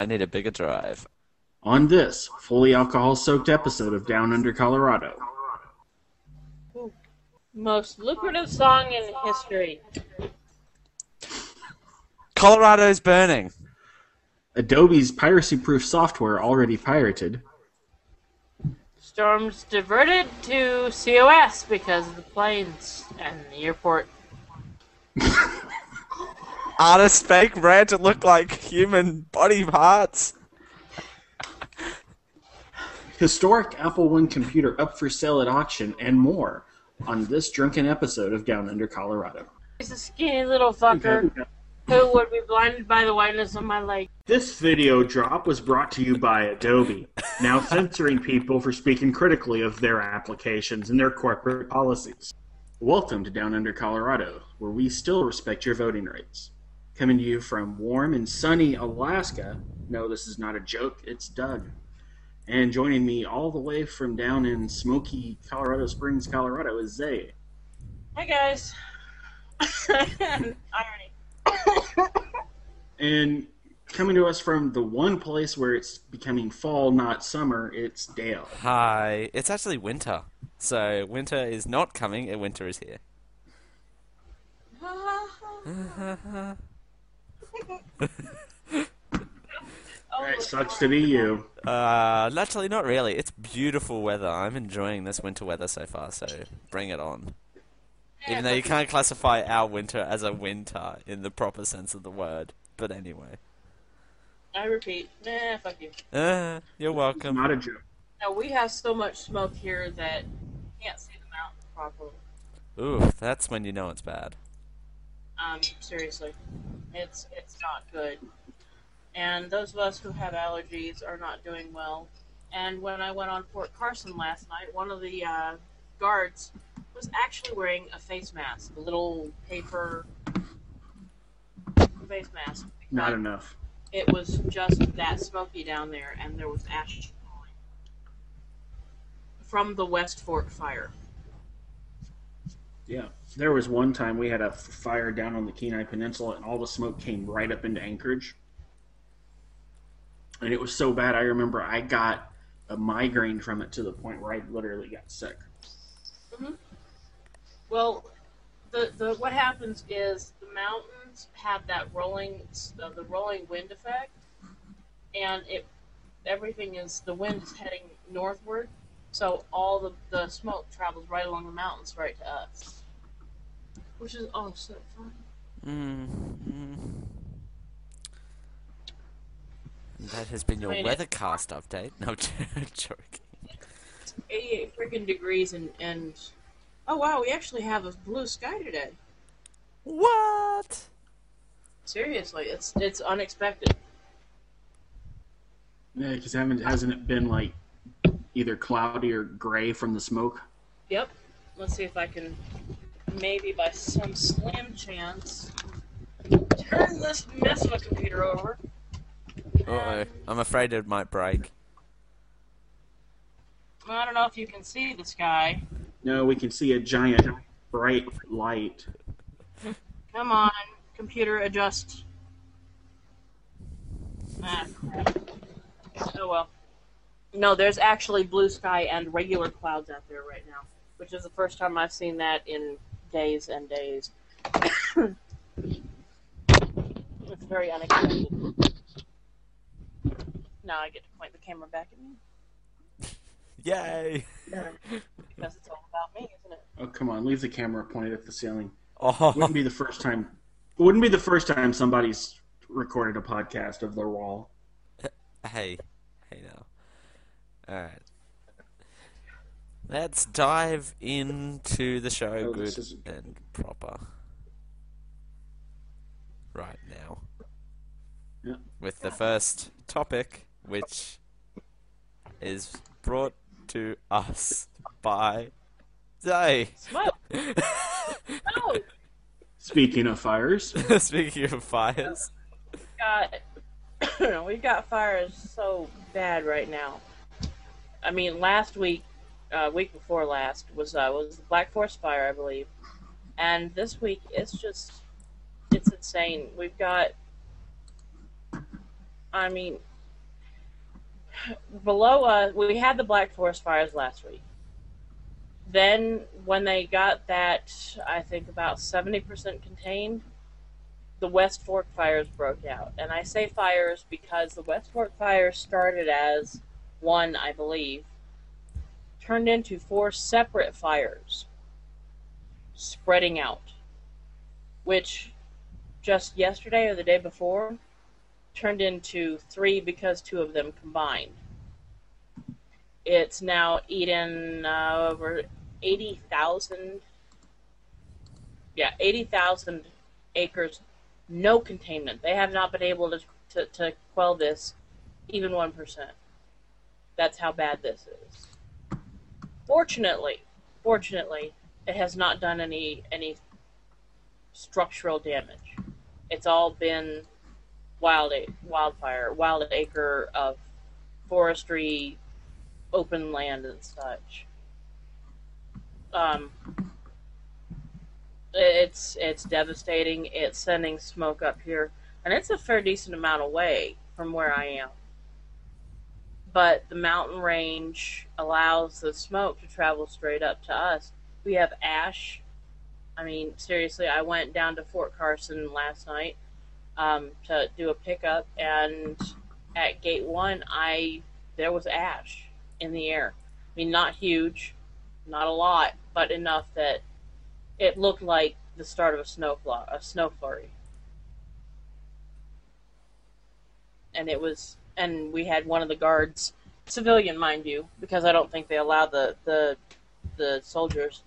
I need a bigger drive. On this fully alcohol soaked episode of Down Under Colorado. Most lucrative song in history. Colorado's burning. Adobe's piracy proof software already pirated. Storms diverted to COS because of the planes and the airport. Artists fake red to look like human body parts. Historic Apple One computer up for sale at auction, and more on this drunken episode of Down Under Colorado. He's a skinny little fucker who would be blinded by the whiteness of my leg. This video drop was brought to you by Adobe, now censoring people for speaking critically of their applications and their corporate policies. Welcome to Down Under Colorado, where we still respect your voting rights. Coming to you from warm and sunny Alaska. No, this is not a joke, it's Doug. And joining me all the way from down in smoky Colorado Springs, Colorado, is Zay. Hi guys. Irony. And coming to us from the one place where it's becoming fall, not summer, it's Dale. Hi. It's actually winter. So winter is not coming, and winter is here. It sucks to be you. Uh, actually, not really. It's beautiful weather. I'm enjoying this winter weather so far, so bring it on. Even though you can't classify our winter as a winter in the proper sense of the word. But anyway. I repeat, nah, fuck you. Uh, you're welcome. not a joke. No, we have so much smoke here that you can't see the mountains properly. Ooh, that's when you know it's bad. Um, seriously, it's it's not good. And those of us who have allergies are not doing well. And when I went on Fort Carson last night, one of the uh, guards was actually wearing a face mask, a little paper face mask. Not enough. It was just that smoky down there, and there was ash falling from the West Fork fire. Yeah. There was one time we had a fire down on the Kenai Peninsula, and all the smoke came right up into Anchorage. And it was so bad, I remember I got a migraine from it to the point where I literally got sick. Well, the, the what happens is the mountains have that rolling uh, the rolling wind effect, and it everything is the wind is heading northward, so all the, the smoke travels right along the mountains right to us, which is oh so fun. Mm, mm. That has been your I mean, weathercast update. No, joking. 88 freaking degrees and and oh wow, we actually have a blue sky today. What? Seriously, it's it's unexpected. Yeah, because haven't hasn't it been like either cloudy or gray from the smoke? Yep. Let's see if I can, maybe by some slim chance, turn this mess of a computer over. Uh oh. I'm afraid it might break. I don't know if you can see the sky. No, we can see a giant bright light. Come on, computer, adjust. Ah, crap. Oh well. No, there's actually blue sky and regular clouds out there right now, which is the first time I've seen that in days and days. it's very unexpected. Now I get to point the camera back at me Yay! because it's all about me, isn't it? Oh come on, leave the camera pointed at the ceiling. Oh, Wouldn't be the first time. It wouldn't be the first time somebody's recorded a podcast of their wall. hey, hey now. Alright. Let's dive into the show Oh, good and proper. Right now. Yeah. With the first topic, which is brought to us by Zay. Smoke! Oh, Speaking of fires, Speaking of fires. got we've got fires so bad right now. I mean, last week, uh, week before last was uh, was the Black Forest fire, I believe, and this week it's just it's insane. We've got I mean, below us, we had the Black Forest fires last week. Then, when they got that, I think about 70% contained, the West Fork fires broke out. And I say fires because the West Fork fires started as one, I believe, turned into four separate fires spreading out, which just yesterday or the day before turned into three because two of them combined. It's now eaten uh, over 80,000, yeah, 80,000 acres, no containment. They have not been able to, to, to quell this even 1%. That's how bad this is. Fortunately, fortunately, it has not done any any structural damage. It's all been wild wildfire, wild acre of forestry, open land and such. Um, it's it's devastating. It's sending smoke up here, and it's a fair decent amount away from where I am but the mountain range allows the smoke to travel straight up to us. We have ash. I mean, seriously, I went down to Fort Carson last night um, to do a pickup, and at gate one, I there was ash in the air. I mean, not huge, not a lot, but enough that it looked like the start of a snow a snow flurry. And it was and we had one of the guards, civilian, mind you, because I don't think they allow the the the soldiers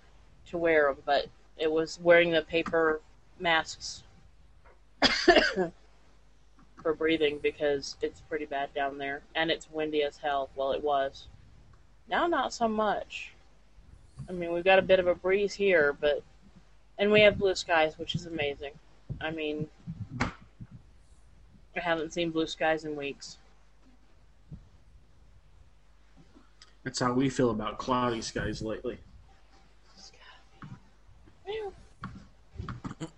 to wear them, but it was wearing the paper masks for breathing because it's pretty bad down there and it's windy as hell. Well, it was. Now, not so much. I mean, we've got a bit of a breeze here, but and we have blue skies, which is amazing. I mean, I haven't seen blue skies in weeks. That's how we feel about cloudy skies lately.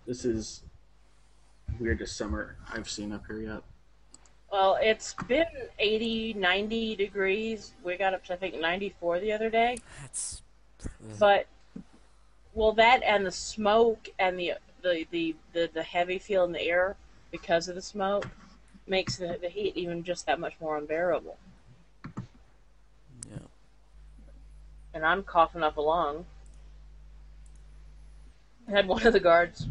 This is weirdest summer I've seen up here yet. Well, it's been 80, 90 degrees. We got up to, I think, 94 the other day. That's But, well, that and the smoke and the, the, the, the, the heavy feel in the air because of the smoke makes the, the heat even just that much more unbearable. yeah. And I'm coughing up a lung. I had one of the guards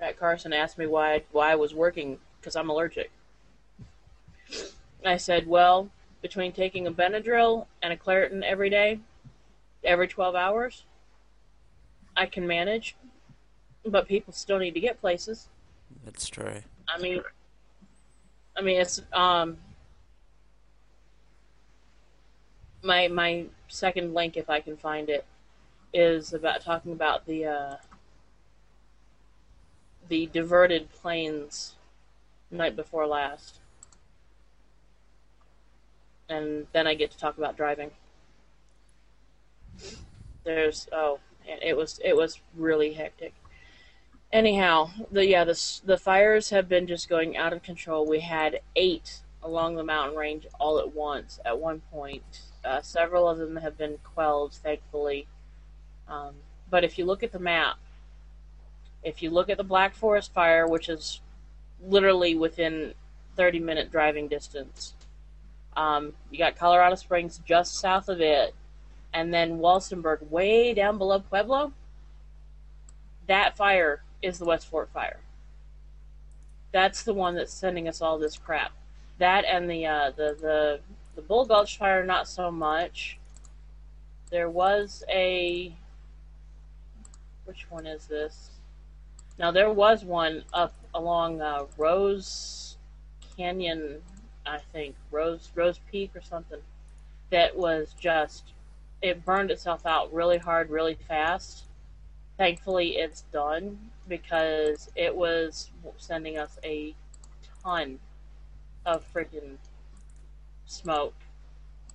at Carson ask me why why I was working because I'm allergic. I said, well, between taking a Benadryl and a Claritin every day, every 12 hours, I can manage. But people still need to get places. That's true. I mean, I mean it's um my my second link if I can find it is about talking about the uh, the diverted planes night before last, and then I get to talk about driving. There's oh, it was it was really hectic. Anyhow, the yeah the the fires have been just going out of control. We had eight along the mountain range all at once at one point. Uh, several of them have been quelled, thankfully. Um, but if you look at the map, if you look at the Black Forest fire, which is literally within 30 minute driving distance, um, you got Colorado Springs just south of it, and then Walsenburg way down below Pueblo. That fire is the West Fork fire. That's the one that's sending us all this crap. That and the uh, the the the Bull Gulch fire, not so much. There was a. Which one is this? Now there was one up along uh, Rose Canyon, I think Rose Rose Peak or something. That was just it burned itself out really hard, really fast. Thankfully, it's done because it was sending us a ton of freaking smoke,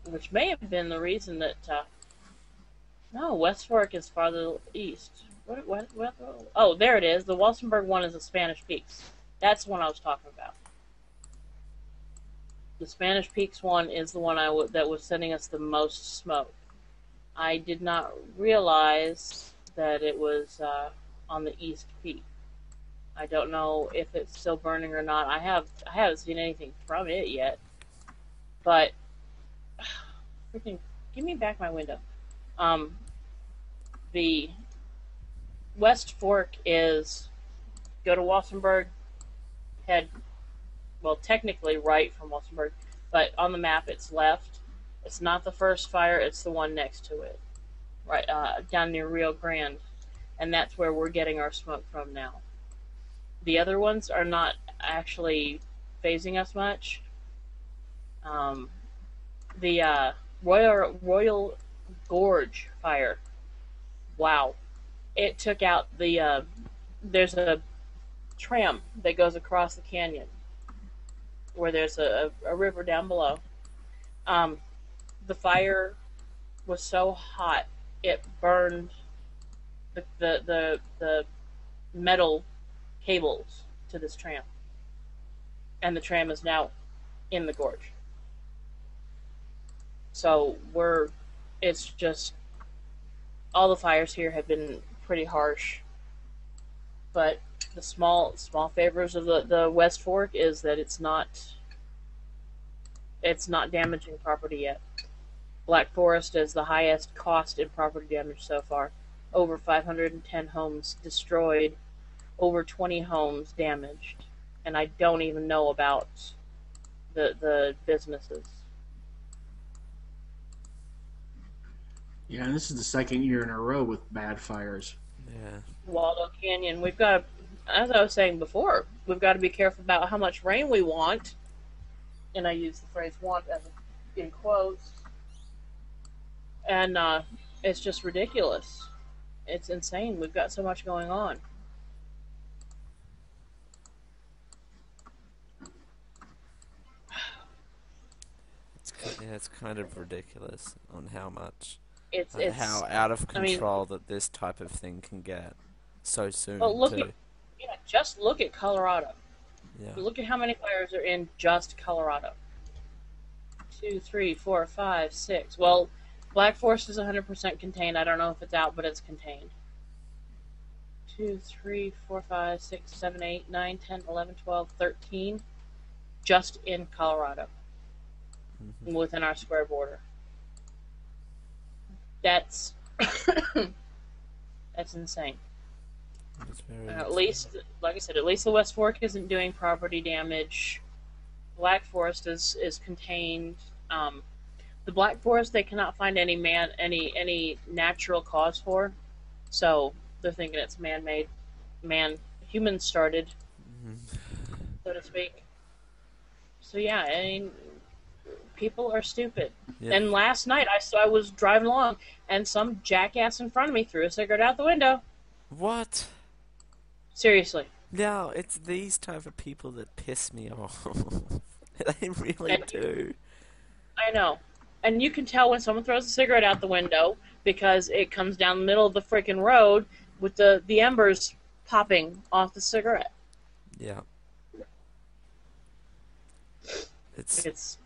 which may have been the reason that. Uh, no, West Fork is farther east. What, what, what, oh, there it is. The Walsenburg one is the Spanish Peaks. That's the one I was talking about. the Spanish Peaks one is the one I w- that was sending us the most smoke. I did not realize that it was uh, on the East Peak. I don't know if it's still burning or not. I have I haven't seen anything from it yet. But freaking give me back my window. Um, the West Fork is go to Walsenburg, head well technically right from Walsenburg, but on the map it's left. It's not the first fire; it's the one next to it, right uh, down near Rio Grande, and that's where we're getting our smoke from now. The other ones are not actually fazing us much. Um, the uh, Royal Royal Gorge fire. Wow, it took out the. Uh, there's a tram that goes across the canyon where there's a, a river down below. Um, the fire was so hot it burned the the the, the metal cables to this tram, and the tram is now in the gorge. So we're, it's just, all the fires here have been pretty harsh. But the small small favors of the, the West Fork is that it's not, it's not damaging property yet. Black Forest is the highest cost in property damage so far. Over 510 homes destroyed, over 20 homes damaged, and I don't even know about the the businesses. Yeah, and this is the second year in a row with bad fires. Yeah. Waldo Canyon. We've got, as I was saying before, we've got to be careful about how much rain we want. And I use the phrase "want" as in quotes. And uh, it's just ridiculous. It's insane. We've got so much going on. It's, yeah, it's kind of ridiculous on how much, It's it's. how out of I mean- control that this type of thing can get so soon. Well, look too. at yeah. Just look at Colorado. yeah. Look at how many fires are in just Colorado. Two, three, four, five, six. Well, Black Forest is 100% contained. I don't know if it's out, but it's contained. Two, three, four, five, six, seven, eight, nine, ten, eleven, twelve, thirteen. Just in Colorado. Mhm. Within our square border. That's. that's insane. Very Uh, at least, like I said, at least the West Fork isn't doing property damage. Black Forest is is contained. Um, the Black Forest they cannot find any man any any natural cause for, so they're thinking it's man made, man human started, Mhm. so to speak. So yeah, I mean, people are stupid. Yeah. And last night I saw I was driving along and some jackass in front of me threw a cigarette out the window. What? Seriously. No, it's these type of people that piss me off. they really And- do. I know. And you can tell when someone throws a cigarette out the window because it comes down the middle of the freaking road with the, the embers popping off the cigarette. Yeah. It's It's,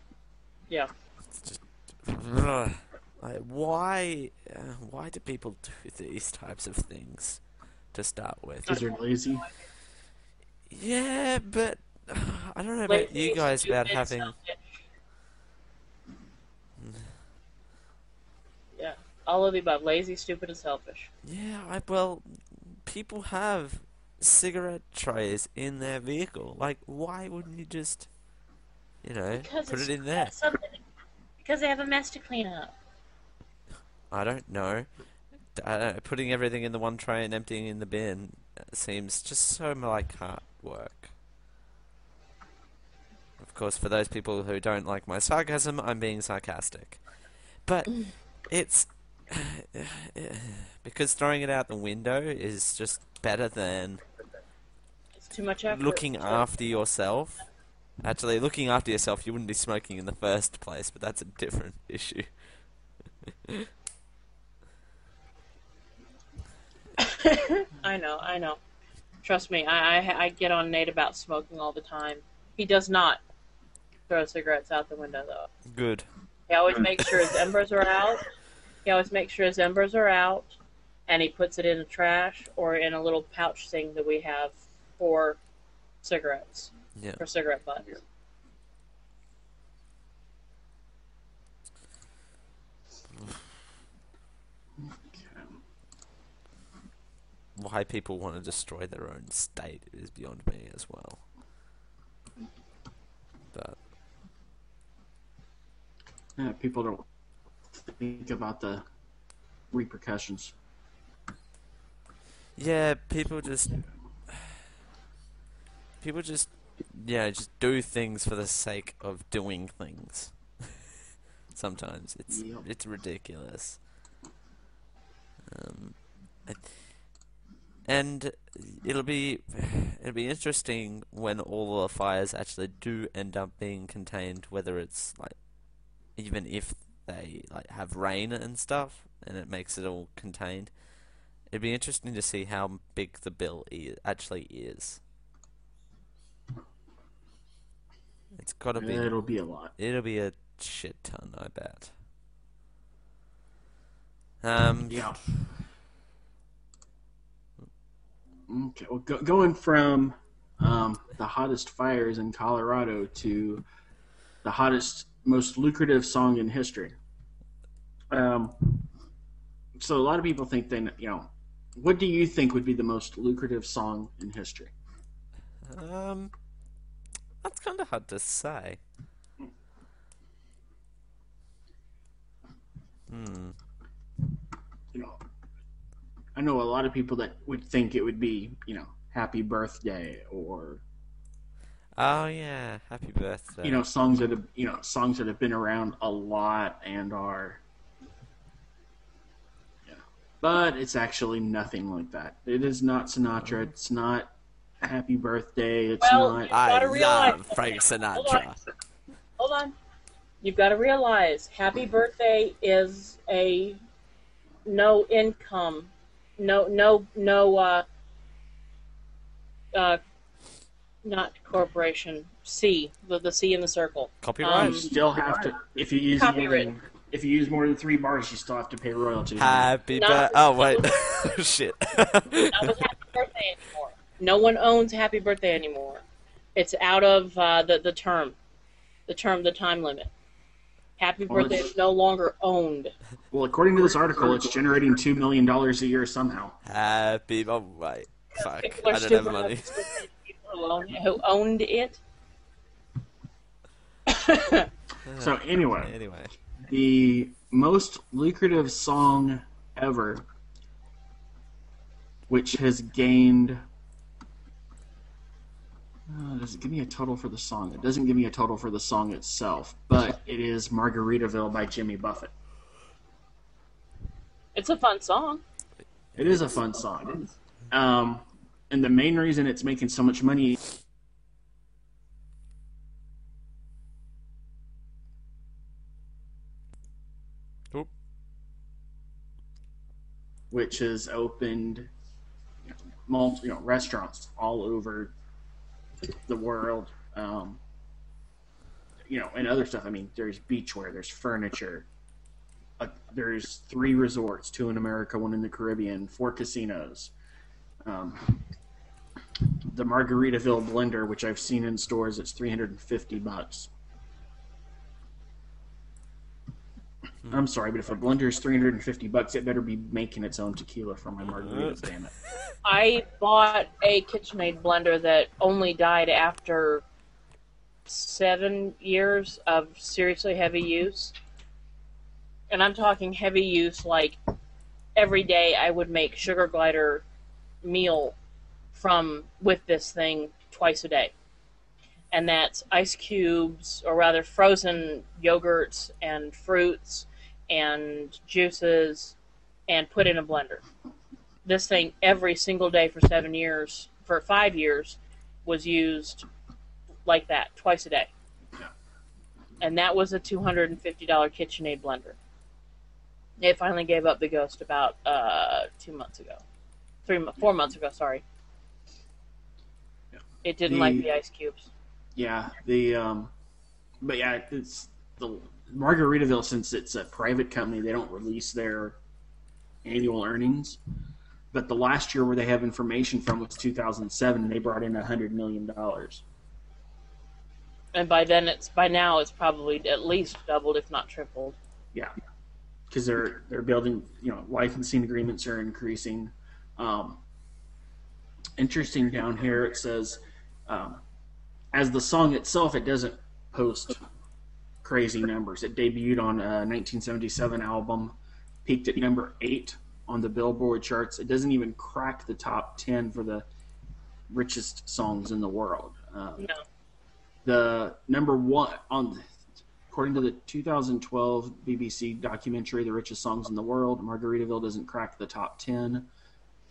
yeah. it's just Ugh. like why uh, why do people do these types of things to start with? Because they're lazy. Yeah, but uh, I don't know about Lazy, you guys about having. Yeah. All of the above. Lazy, stupid, and selfish. yeah, I well people have cigarette trays in their vehicle. Like why wouldn't you just you know, Because put it in there? Because they have a mess to clean up. I don't know. I don't know. Putting everything in the one tray and emptying in the bin seems just so like hard work. Of course, for those people who don't like my sarcasm, I'm being sarcastic. But mm. it's because throwing it out the window is just better than It's too much effort. looking after yourself. Actually, looking after yourself, you wouldn't be smoking in the first place, but that's a different issue. I know, I know. Trust me, I, I I get on Nate about smoking all the time. He does not. throw cigarettes out the window though. Good. He always makes sure his embers are out. He always makes sure his embers are out, and he puts it in the trash or in a little pouch thing that we have for cigarettes, Yeah. for cigarette butts. Why people want to destroy their own state is beyond me as well. But Yeah, people don't think about the repercussions. yeah, people just people just yeah just do things for the sake of doing things. Sometimes it's Yep. it's ridiculous. Um, and it'll be it'll be interesting when all the fires actually do end up being contained, whether it's like even if they like have rain and stuff, and it makes it all contained. It'd be interesting to see how big the bill i- actually is. It's got to be. It'll be a lot. It'll be a shit ton, I bet. Um, Yeah. Okay, well, go, going from um, the hottest fires in Colorado to the hottest, most lucrative song in history. Um, so a lot of people think then, you know, what do you think would be the most lucrative song in history? um, that's kind of hard to say. Hmm. You know, I know a lot of people that would think it would be, you know, "Happy Birthday" or Oh yeah, happy birthday. you know songs that have you know songs that have been around a lot and are yeah but it's actually nothing like that it is not sinatra it's not happy birthday it's Well, not I realize- love Frank Hold Sinatra. on. Hold on. You've got to realize Happy Birthday is a no income, no no no uh uh not corporation C the the C in the circle. Copyright. Um, you still have to if you use more Copyright. than, if you use more than three bars you still have to pay royalties happy Not- birthday. Oh wait, shit. Not with Happy Birthday anymore. No one owns Happy Birthday anymore. It's out of uh, the the term, the term, the time limit. Happy Well, Birthday is no longer owned. well according to this article it's generating two million dollars a year somehow happy. Oh wait, fuck. I don't have money. enough to say people who who owned it. so anyway Anyway, the most lucrative song ever, which has gained. Uh, does it give me a total for the song? It doesn't give me a total for the song itself, but it is Margaritaville by Jimmy Buffett. It's a fun song. It is a fun song. Um, and the main reason it's making so much money which has opened you know, multi, you know, restaurants all over the world. Um, you know, and other stuff. I mean, there's beachwear, there's furniture. Uh, there's three resorts, two in America, one in the Caribbean, four casinos. Um, the Margaritaville blender, which I've seen in stores, it's 350 bucks. I'm sorry, but if a blender is 350 bucks, it better be making its own tequila for my margaritas, uh. damn it. I bought a KitchenAid blender that only died after seven years of seriously heavy use. And I'm talking heavy use like every day I would make sugar glider meal from with this thing twice a day. And that's ice cubes or rather frozen yogurts and fruits and juices and put in a blender this thing every single day for seven years, for five years, was used like that twice a day. And that was a two hundred and fifty dollar KitchenAid blender. It finally gave up the ghost about uh, two months ago, three, four months ago. Sorry. Yeah. It didn't The- like the ice cubes. Yeah, the um, but yeah, it's the Margaritaville since it's a private company, they don't release their annual earnings. But the last year where they have information from was 2007, and they brought in hundred million dollars. And by then, it's by now it's probably at least doubled, if not tripled. Yeah, because they're they're building. You know, licensing agreements are increasing. Um, interesting down here, it says, um, as the song itself, it doesn't post crazy numbers. It debuted on a 1977 album, peaked at number eight on the Billboard charts. It doesn't even crack the top 10 for the richest songs in the world. Uh, No. the number one on according to the 2012 BBC documentary "The Richest Songs in the World," Margaritaville doesn't crack the top 10.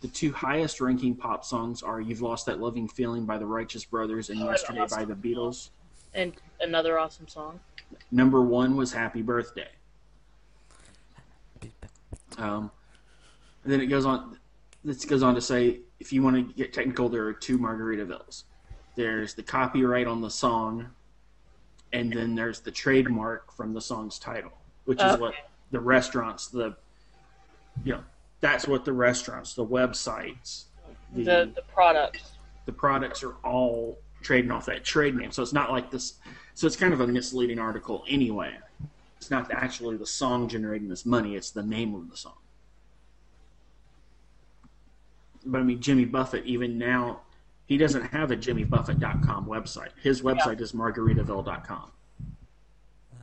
The two highest ranking pop songs are "You've Lost That Loving Feeling" by the Righteous Brothers and Oh, "Yesterday" by the Beatles. And another awesome song. Number one was "Happy Birthday." Um, and then it goes on. This goes on to say, if you want to get technical, there are two Margaritavilles. There's the copyright on the song, and then there's the trademark from the song's title, which is Okay. what the restaurants, the you know, that's what the restaurants, the websites, the The the products. the products are all trading off that trade name. So it's not like this. So it's kind of a misleading article anyway. It's not actually the song generating this money, it's the name of the song. But I mean, Jimmy Buffett, even now, he doesn't have a jimmybuffett.com website. His website is margaritaville.com. Uh.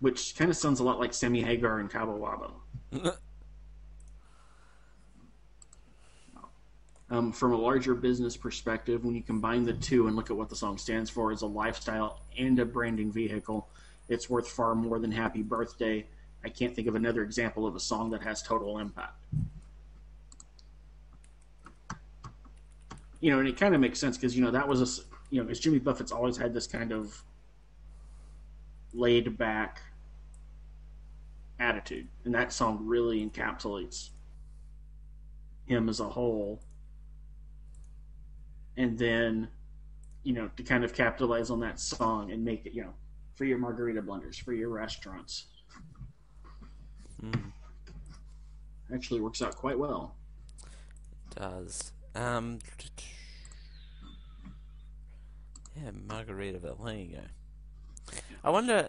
Which kind of sounds a lot like Sammy Hagar and Cabo Wabo. Um, from a larger business perspective, when you combine the two and look at what the song stands for as a lifestyle and a branding vehicle, it's worth far more than Happy Birthday. I can't think of another example of a song that has total impact. You know, and it kind of makes sense because, you know, that was a, you know, because Jimmy Buffett's always had this kind of laid back attitude. And that song really encapsulates him as a whole and then you know to kind of capitalize on that song and make it you know for your margarita blenders for your restaurants Mm, actually works out quite well does. Um. Yeah, Margaritaville. There you go. I wonder.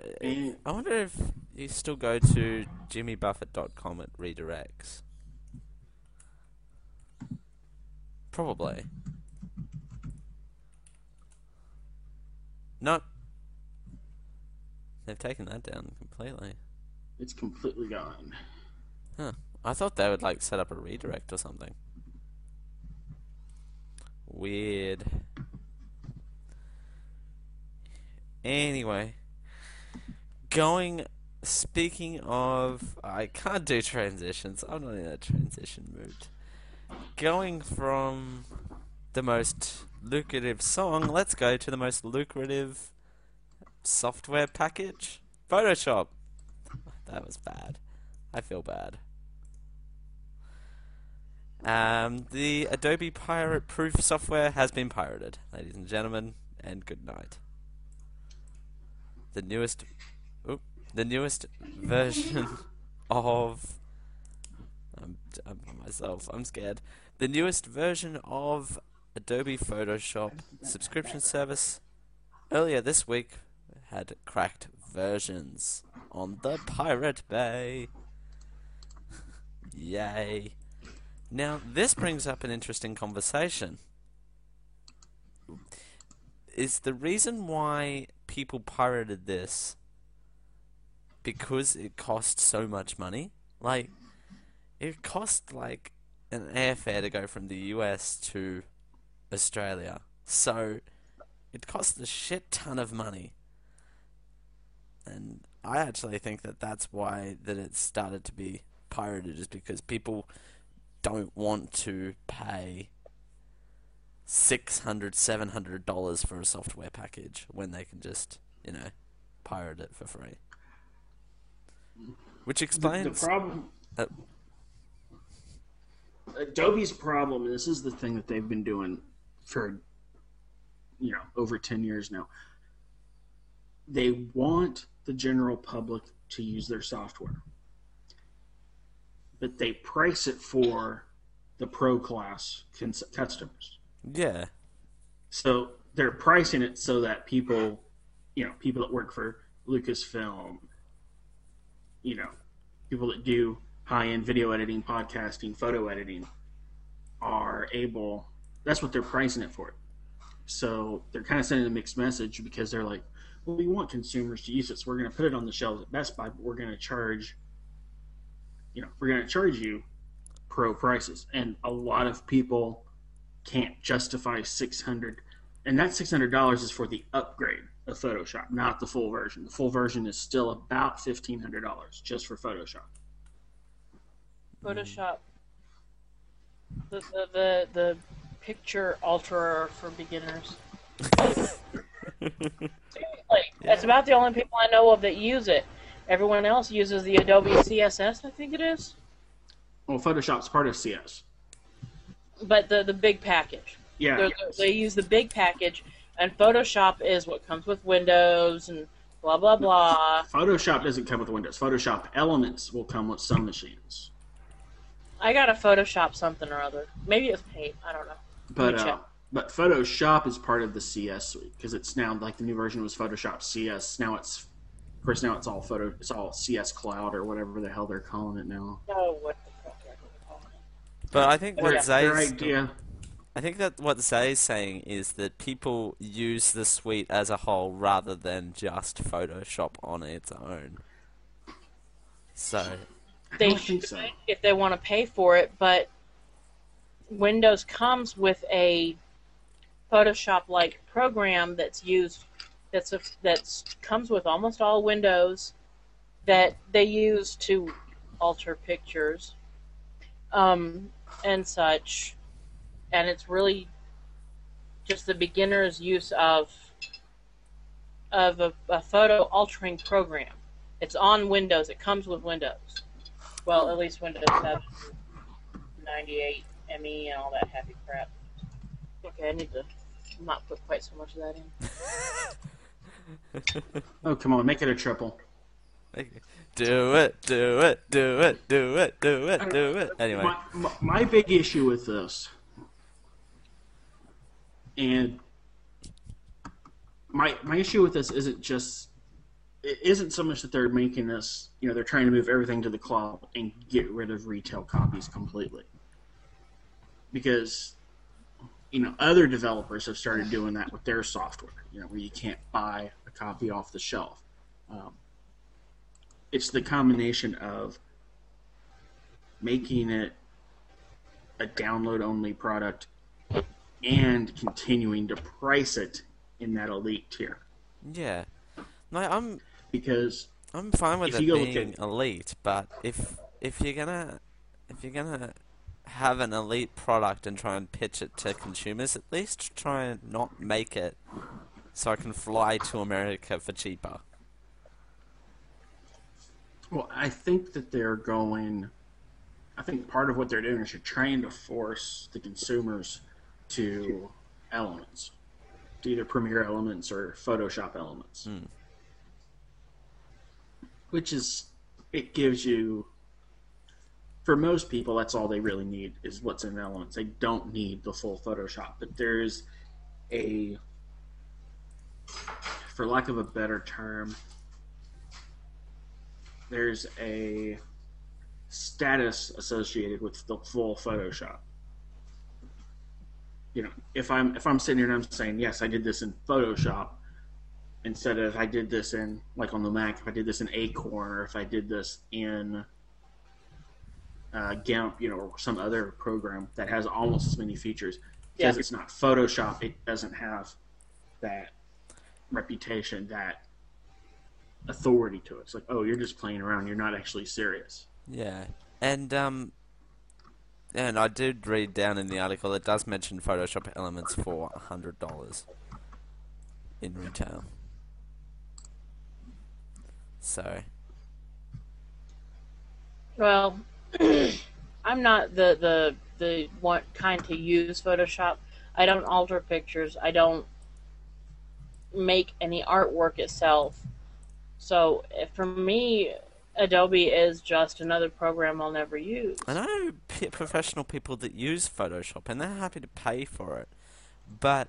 I wonder if you still go to jimmybuffett.com it redirects. Probably. Not. They've taken that down completely. it's completely gone Huh. I thought they would like set up a redirect or something. Weird. Anyway, going. Speaking of, I can't do transitions. I'm not in a transition mood. Going from the most lucrative song, let's go to the most lucrative software package Photoshop. That was bad. I feel bad. Um, the Adobe Pirate Proof software has been pirated, ladies and gentlemen, and good night. The newest, oop, the newest version of. I'm, I'm myself. I'm scared. The newest version of Adobe Photoshop subscription service earlier this week had cracked versions on the Pirate Bay. Yay. Now, this brings up an interesting conversation. Is the reason why people pirated this because it cost so much money? Like, it cost like an airfare to go from the US to Australia. So, it costs a shit ton of money. And I actually think that that's why that it started to be pirated is because people don't want to pay six hundred, seven hundred dollars for a software package when they can just, you know, pirate it for free. Which the, explains the problem uh, adobe's problem and this is the thing that they've been doing for you know over 10 years now they want the general public to use their software, but they price it for the pro class cons- customers. Yeah. So they're pricing it so that people, you know, people that work for Lucasfilm, you know, people that do high end video editing, podcasting, photo editing are able, that's what they're pricing it for. So they're kind of sending a mixed message because they're like, well, we want consumers to use it, so we're going to put it on the shelves at Best Buy, but we're going to charge, you know, we're going to charge you pro prices. And a lot of people can't justify 600 and that $600 is for the upgrade of Photoshop, not the full version. The full version is still about $1,500 just for Photoshop. Photoshop. The the the, the picture alterer for beginners. Seriously, that's about the only people I know of that use it. Everyone else uses the Adobe CSS, I think it is, Well, Photoshop's part of CS. but the the big package. Yeah. They're- They use the big package, and Photoshop is what comes with Windows and blah blah blah. Photoshop doesn't come with Windows. Photoshop Elements will come with some machines. I got to Photoshop something or other. Maybe it's Paint. I don't know. But uh, but Photoshop is part of the CS suite because it's now like the new version was Photoshop CS. Now it's of course now it's all photo it's all CS Cloud or whatever the hell they're calling it now. Oh, what the fuck? am I calling it? But I think what Yeah, Their Zay's idea I think that what Zay's saying is that people use the suite as a whole rather than just Photoshop on its own. So they should so. if they want to pay for it, but Windows comes with a Photoshop-like program that's used that's a, that's comes with almost all Windows that they use to alter pictures um, and such, and it's really just the beginner's use of of a, a photo altering program. It's on Windows. It comes with Windows. Well, at least Windows 7, 98, ME, E, and all that happy crap. Okay, I need to not put quite so much of that in. Oh come on, make it a triple. do it, do it, do it, do it, do it, do it. Anyway, My, my, my big issue with this, and my my issue with this isn't just it isn't so much that they're making this, you know, they're trying to move everything to the cloud and get rid of retail copies completely. Because you know, other developers have started doing that with their software, you know, where you can't buy a copy off the shelf. Um, it's the combination of making it a download only product and continuing to price it in that elite tier. yeah. No, I'm Because I'm fine with it being at- elite, but if if you're gonna if you're gonna have an elite product and try and pitch it to consumers, at least try and not make it so I can fly to America for cheaper. Well, I think that they're going. I think part of what they're doing is they're trying to force the consumers to elements, to either Premiere Elements or Photoshop Elements, Hmm. which is it gives you. For most people, that's all they really need is what's in Elements. They don't need the full Photoshop, but there's a, for lack of a better term, there's a status associated with the full Photoshop. You know, if I'm if I'm sitting here and I'm saying yes, I did this in Photoshop, instead of I did this in like on the Mac, if I did this in Acorn, or if I did this in uh, GIMP, you know, or some other program that has almost as many features, because Yeah. it's not Photoshop, it doesn't have that reputation, that authority to it. It's like, oh, you're just playing around. You're not actually serious. Yeah, and um, and I did read down in the article it does mention Photoshop Elements for a hundred dollars in retail. So Well, I'm not the the the one kind to use Photoshop. I don't alter pictures. I don't make any artwork itself. So eh, for me, Adobe is just another program I'll never use. I know professional people that use Photoshop and they're happy to pay for it, but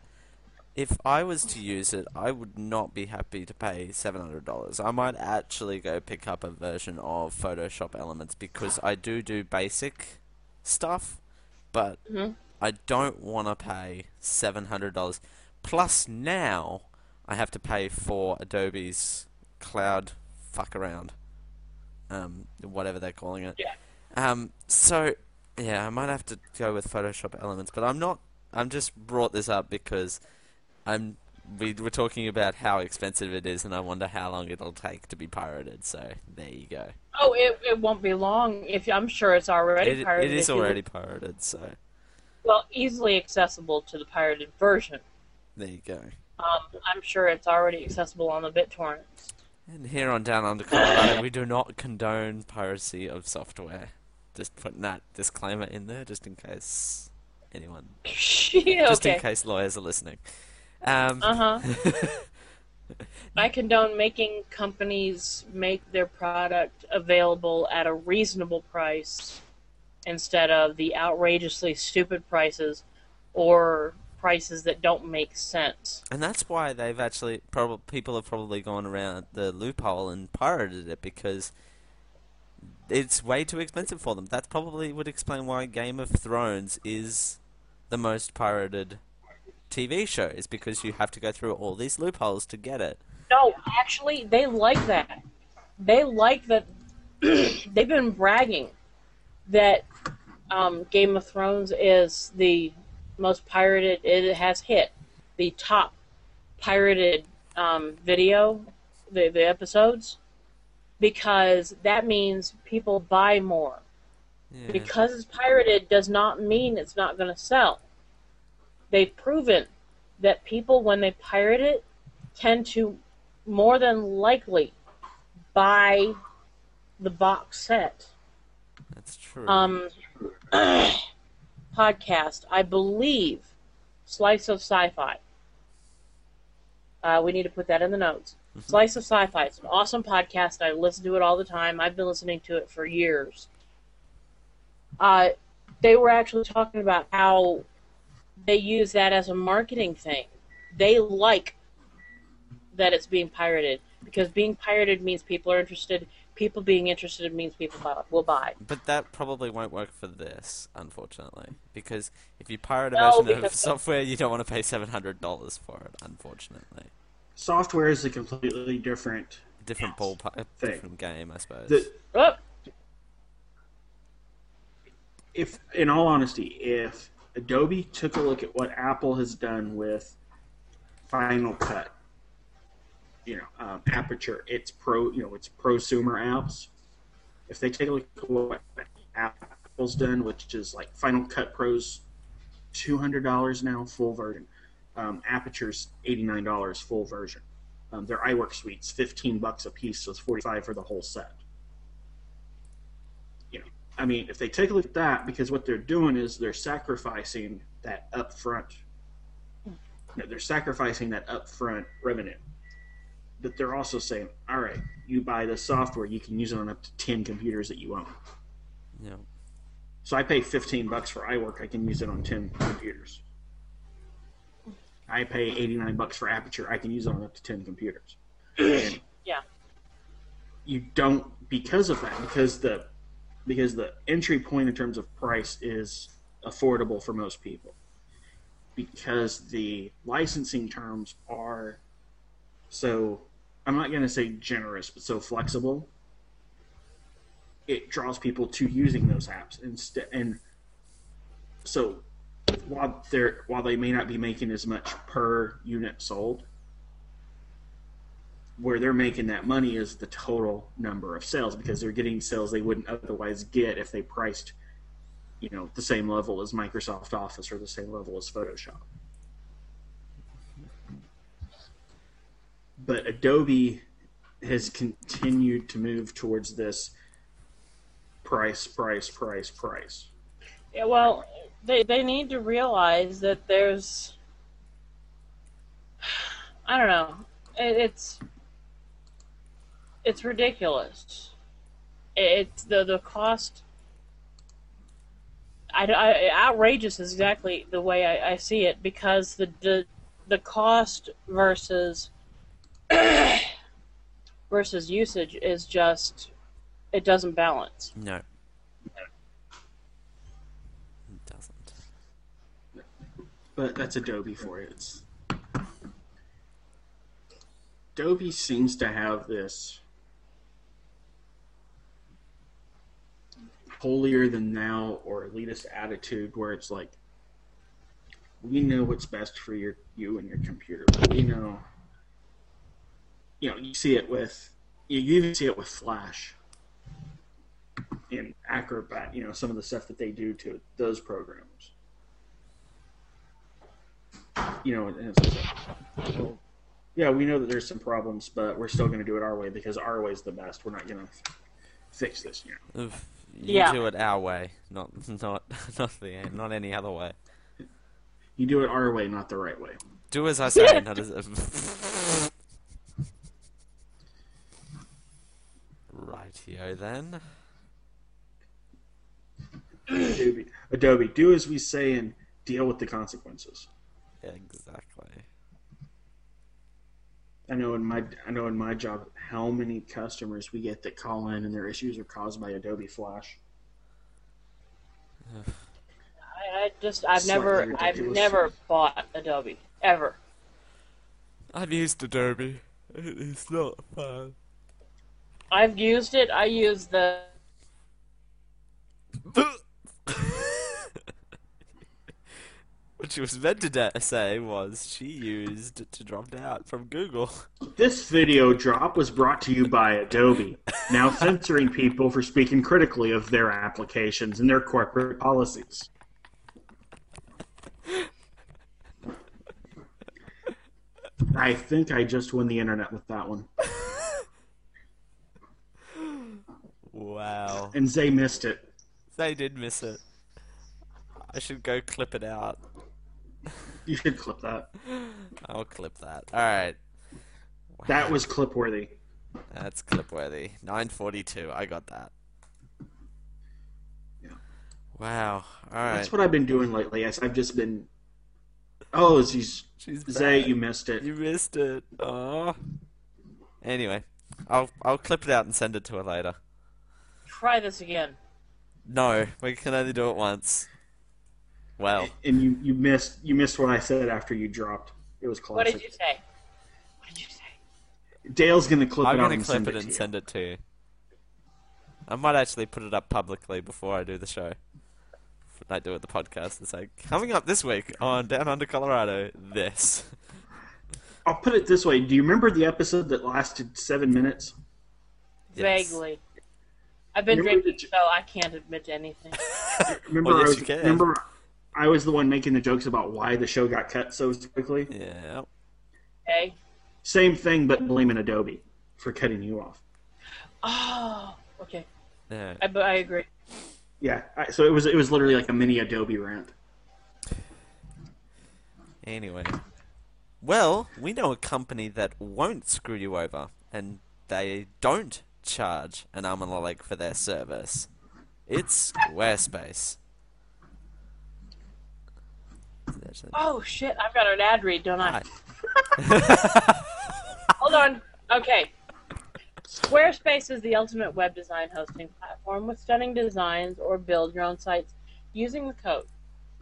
if I was to use it, I would not be happy to pay seven hundred dollars. I might actually go pick up a version of Photoshop Elements because I do do basic stuff, but Mhm. I don't want to pay seven hundred dollars. Plus, now I have to pay for Adobe's cloud fuck around, um, whatever they're calling it. Yeah. Um, so yeah, I might have to go with Photoshop Elements, but I'm not. I'm just brought this up because I'm. We were talking about how expensive it is, and I wonder how long it'll take to be pirated. So there you go. Oh, it, it won't be long. If I'm sure it's already It, pirated. it is already pirated, so well easily accessible to the pirated version. there you go. Um, I'm sure it's already accessible on the BitTorrent. And here on Down Under Colorado, we do not condone piracy of software. Just putting that disclaimer in there, just in case anyone, yeah, just in case lawyers are listening. Um, Uh huh. I condone making companies make their product available at a reasonable price instead of the outrageously stupid prices or prices that don't make sense. And that's why they've actually probably people have probably gone around the loophole and pirated it because it's way too expensive for them. That probably would explain why Game of Thrones is the most pirated TV show is because you have to go through all these loopholes to get it. No, actually, they like that. They like that. they've been bragging that um, Game of Thrones is the most pirated. It has hit the top pirated um, video, the the episodes, because that means people buy more. Yeah. Because it's pirated does not mean it's not going to sell. They've proven that people, when they pirate it, tend to more than likely buy the box set. That's true. Um, podcast, I believe, Slice of Sci-Fi. Uh, we need to put that in the notes. Slice of Sci-Fi. It's an awesome podcast. I listen to it all the time. I've been listening to it for years. Uh, they were actually talking about how they use that as a marketing thing. They like that it's being pirated because being pirated means people are interested. People being interested means people buy, will buy. But that probably won't work for this, unfortunately, because if you pirate a No, version of software, you don't want to pay seven hundred dollars for it. Unfortunately, Software is a completely different. different Yes. ballpark, Thing. different game, I suppose. The, Oh, if, in all honesty, if Adobe took a look at what Apple has done with Final Cut, you know, um, Aperture, its pro, you know, its prosumer apps. If they take a look at what Apple's done, which is like Final Cut Pro's two hundred dollars now, full version. Um, Aperture's eighty nine dollars, full version. Um, their iWork suites, fifteen bucks a piece, so it's forty five for the whole set. You know, I mean, if they take a look at that, because what they're doing is they're sacrificing that upfront. No, they're sacrificing that upfront revenue. But they're also saying, all right, you buy the software, you can use it on up to ten computers that you own. yeah. So I pay fifteen bucks for iWork, I can use it on ten computers. I pay eighty nine bucks for Aperture, I can use it on up to ten computers. And yeah. you don't because of that because the because the entry point in terms of price is affordable for most people. Because the licensing terms are so I'm not going to say generous but so flexible it draws people to using those apps instead and so while they're while they may not be making as much per unit sold where they're making that money is the total number of sales because they're getting sales they wouldn't otherwise get if they priced you know the same level as Microsoft Office or the same level as Photoshop. But Adobe has continued to move towards this price, price, price, price. Yeah, well, they they need to realize that there's. I don't know. It, it's it's ridiculous. It's the the cost. I, I- outrageous is exactly the way I, I see it because the the the cost versus versus usage is just it doesn't balance. No. It doesn't. But that's Adobe for you. It's Adobe seems to have this holier than thou or elitist attitude where it's like we know what's best for your you and your computer. We know you know, you see it with you even see it with Flash and Acrobat, you know, some of the stuff that they do to those programs you know, and it's like, well, yeah, we know that there's some problems, but we're still going to do it our way because our way is the best. We're not going to fix this, you know. You Yeah. do it our way, not not not the not any other way. You do it our way, not the right way. Do as I say, not as. Rightio then. Adobe, Adobe, do as we say and deal with the consequences. Exactly. I know in my I know in my job how many customers we get that call in and their issues are caused by Adobe Flash. I, I just I've Slightly never I've never bought Adobe ever. I've used Adobe. It's not fun. I've used it. I use the what she was meant to say was she used to drop out from Google. This video drop was brought to you by Adobe, now censoring people for speaking critically of their applications and their corporate policies. I think I just won the internet with that one. Wow. And Zay missed it. They did miss it. I should go clip it out. You should clip that. I'll clip that. Alright. That was clip worthy. That's clip worthy. 942. I got that. Yeah. Wow. Alright. That's what I've been doing lately. As I've just been. Oh, she's She's Zay, you missed it. You missed it. Oh. Anyway, I'll I'll clip it out and send it to her later. try this again. No, we can only do it once. Well, And you, you missed you missed what I said after you dropped. It was What classic. did you say? What did you say? Dale's gonna clip it. I'm it out gonna and clip send it it and to you. send it to you. I might actually put it up publicly before I do the show. When I do it the podcast, it's say, coming up this week on Down Under Colorado. This. I'll put it this way: Do you remember the episode that lasted seven minutes? Yes. Vaguely. I've been Remember drinking, the- so I can't admit to anything. Remember, Well, yes, I was, you can. remember, I was the one making the jokes about why the show got cut so quickly. Yeah. Okay. Same thing, but blaming Adobe for cutting you off. Oh, okay. Yeah. I, but I agree. Yeah, I, so it was it was literally like a mini Adobe rant. Anyway. Well, we know a company that won't screw you over, and they don't charge an arm and a leg for their service. It's Squarespace. Oh shit! I've got an ad read, don't I? Hold on. Okay. Squarespace is the ultimate web design hosting platform with stunning designs or build your own sites using the code.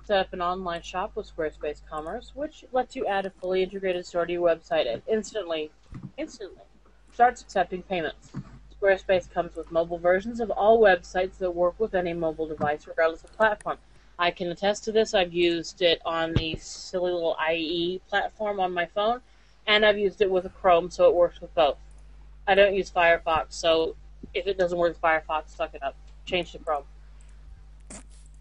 Set up an online shop with Squarespace Commerce, which lets you add a fully integrated store to your website and instantly, instantly starts accepting payments. Squarespace comes with mobile versions of all websites that work with any mobile device, regardless of platform. I can attest to this. I've used it on the silly little IE platform on my phone, and I've used it with a Chrome, so it works with both. I don't use Firefox, so if it doesn't work with Firefox, suck it up. Change to Chrome.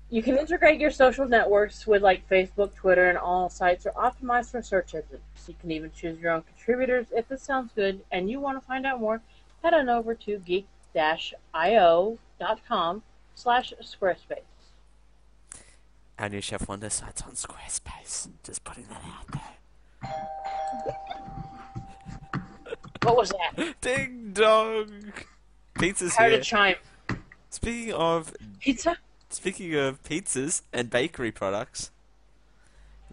You can integrate your social networks with like Facebook, Twitter, and all sites are optimized for search engines. You can even choose your own contributors. If this sounds good and you want to find out more, head on over to geek-io.com slash Squarespace. Our new Chef Wonder site's on Squarespace. Just putting that out there. What was that? Ding dong. Pizza's heard here. a chime. Speaking of Pizza? speaking of pizzas and bakery products,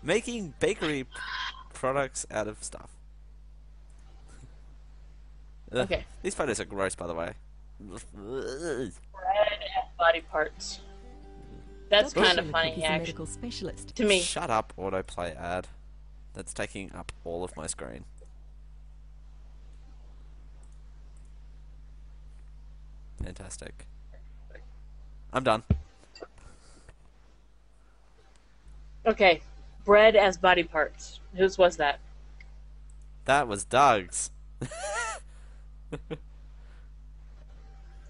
making bakery p- products out of stuff. Okay. These photos are gross, by the way. Bread and body parts. That's Dr. kind of Sherlock funny, is a actually, medical specialist. to me. Shut up, autoplay ad. That's taking up all of my screen. Fantastic. I'm done. Okay, bread as body parts. Whose was that? That was Doug's.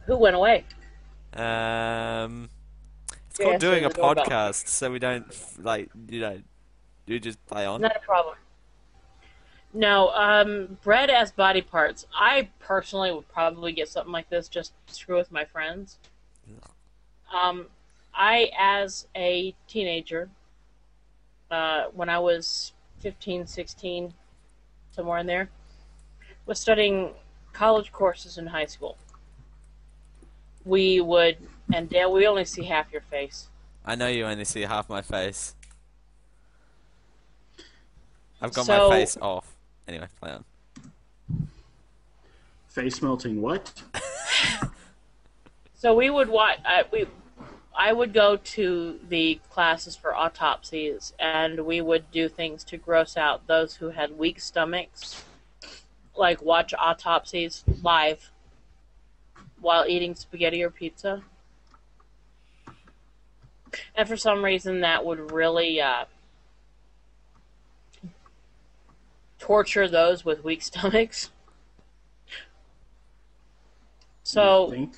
Who went away? Um, it's Yeah, called doing a doorbell. podcast, so we don't like you know, you just play on. Not a problem. No, um, bread as body parts. I personally would probably get something like this just to screw with my friends. Um, I, as a teenager, uh, when I was 15, 16, somewhere in there, was studying college courses in high school. We would, and Dale, we only see half your face. I know you only see half my face. I've got So- my face off. Anyway, play on. Face melting what? So we would watch. I, we, I would go to the classes for autopsies, and we would do things to gross out those who had weak stomachs, like watch autopsies live while eating spaghetti or pizza. And for some reason, that would really uh, torture those with weak stomachs. So.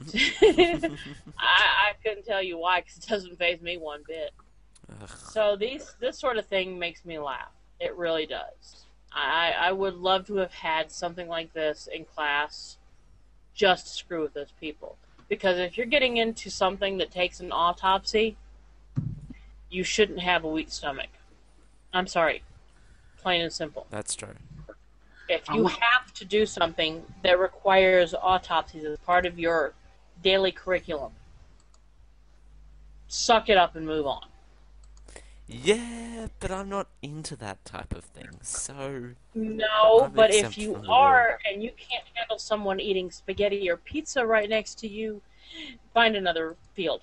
I, I couldn't tell you why because it doesn't faze me one bit. Ugh. So these this sort of thing makes me laugh. It really does. I I would love to have had something like this in class, just to screw with those people. Because if you're getting into something that takes an autopsy, you shouldn't have a weak stomach. I'm sorry, plain and simple. That's true. If you have to do something that requires autopsies as part of your daily curriculum, suck it up and move on. Yeah, but I'm not into that type of thing. So No, I'm but if you are and you can't handle someone eating spaghetti or pizza right next to you, find another field.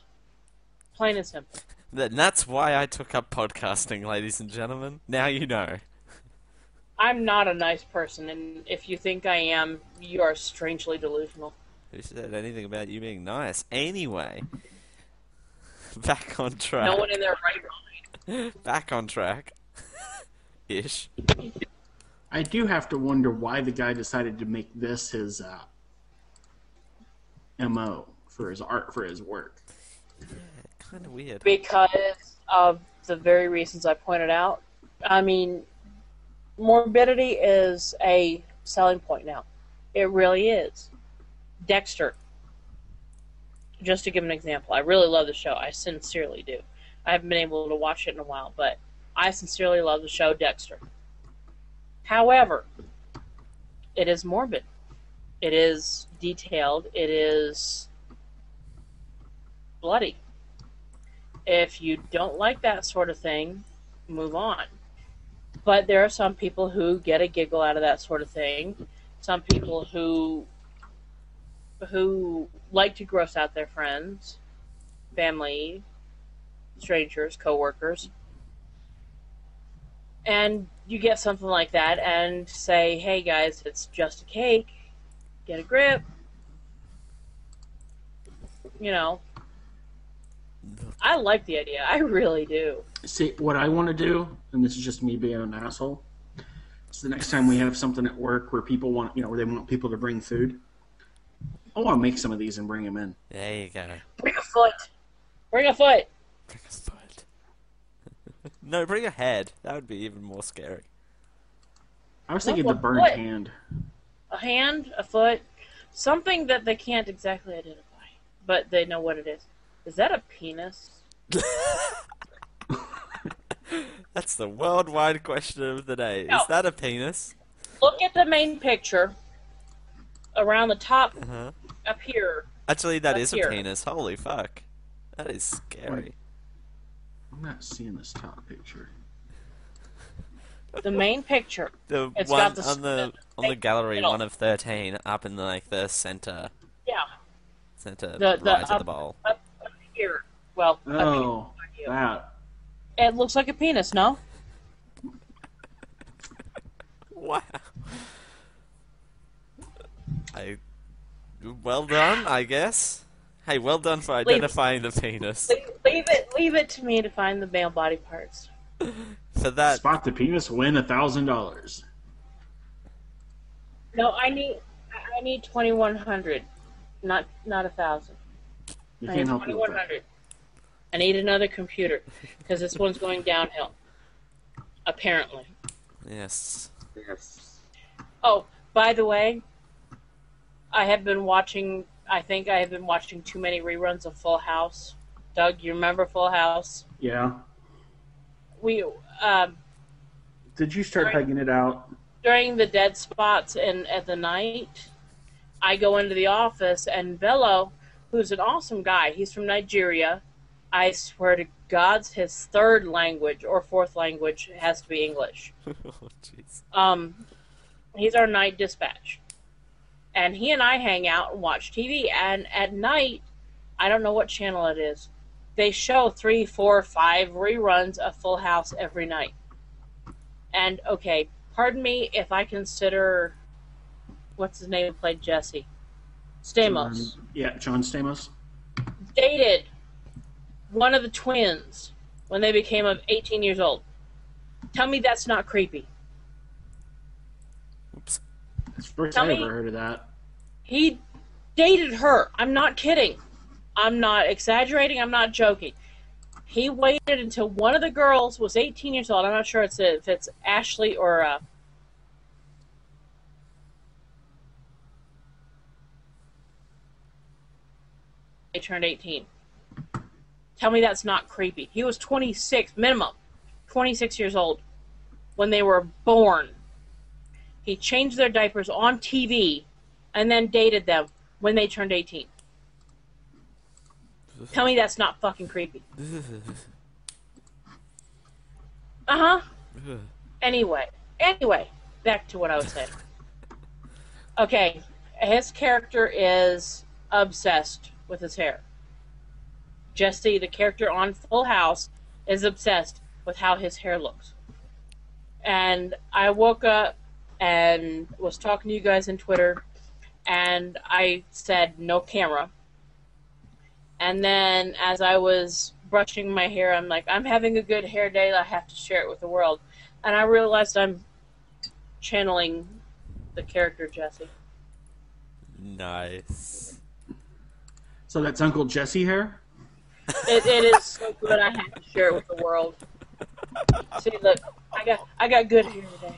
Plain and simple. then that's why I took up podcasting, ladies and gentlemen. Now you know. I'm not a nice person, and if you think I am, you are strangely delusional. Who said anything about you being nice? Anyway, back on track. No one in their right. Back on track. Ish. I do have to wonder why the guy decided to make this his uh, mo for his art for his work. Kind of weird. because of the very reasons I pointed out. I mean, morbidity is a selling point now. It really is. Dexter. Just to give an example, I really love the show. I sincerely do. I haven't been able to watch it in a while, but I sincerely love the show Dexter. However, it is morbid. It is detailed. It is bloody if you don't like that sort of thing, move on. But there are some people who get a giggle out of that sort of thing. Some people who who like to gross out their friends, family, strangers, coworkers. And you get something like that and say, "Hey guys, it's just a cake. Get a grip." You know, I like the idea. I really do. See, what I want to do, and this is just me being an asshole, is the next time we have something at work where people want, you know, where they want people to bring food, I want to make some of these and bring them in. There you go. Bring a foot. Bring a foot. Bring a foot. no, bring a head. That would be even more scary. I was thinking What- the burned what? hand. A hand, a foot, something that they can't exactly identify, but they know what it is. Is that a penis? That's the worldwide question of the day. No. Is that a penis? look at the main picture around the top Uh-huh. up here. Actually, that Up is here. a penis. Holy fuck. That is scary. Wait. I'm not seeing this top picture. The main picture. The It's one got the on the s- on the gallery, middle. one of thirteen, up in the, like the center, Yeah, center The- the right of up- the bowl. up, up here. Well, up oh, here. Oh, that. It looks like a penis, no? Wow. I. Well done, I guess. Hey, well done for identifying the penis. Leave, leave it, leave it to me to find the male body parts. For that, Spot the penis, win a thousand dollars. No, I need, I need twenty one hundred, not not a thousand. You I can't help twenty you with one that. hundred. I need another computer because this one's going downhill. Apparently. Yes. Yes. Oh, by the way, I have been watching. I think I have been watching too many reruns of Full House. Doug, you remember Full House? Yeah. We um, Did you start Right. hugging it out? during the dead spots and at the night, I go into the office and Bello, who's an awesome guy, he's from Nigeria. I swear to God's his third language or fourth language has to be English. oh, jeez. Um, he's our night dispatch, and he and I hang out and watch TV. And at night, I don't know what channel it is. They show three, four, five reruns of Full House every night. And okay, pardon me if I consider what's his name who played Jesse, Stamos John- yeah, John Stamos. dated one of the twins when they became of 18 years old. Tell me that's not creepy. Oops. That's first Tell I ever heard of that. He dated her. I'm not kidding. I'm not exaggerating. I'm not joking. He waited until one of the girls was 18 years old. I'm not sure it's if it's Ashley or uh, they turned 18. Tell me that's not creepy. He was 26 minimum, 26 years old when they were born. He changed their diapers on TV and then dated them when they turned 18. Tell me that's not fucking creepy. Uh huh. Anyway, anyway, back to what I was saying. Okay, his character is obsessed with his hair. Jesse, the character on Full House, is obsessed with how his hair looks. And I woke up and was talking to you guys on Twitter, and I said no camera. And then as I was brushing my hair, I'm like, I'm having a good hair day. I have to share it with the world. And I realized I'm channeling the character Jesse. Nice. So that's Uncle Jesse hair? It, it is so good. I have to share it with the world. See, look, I got I got good hair today.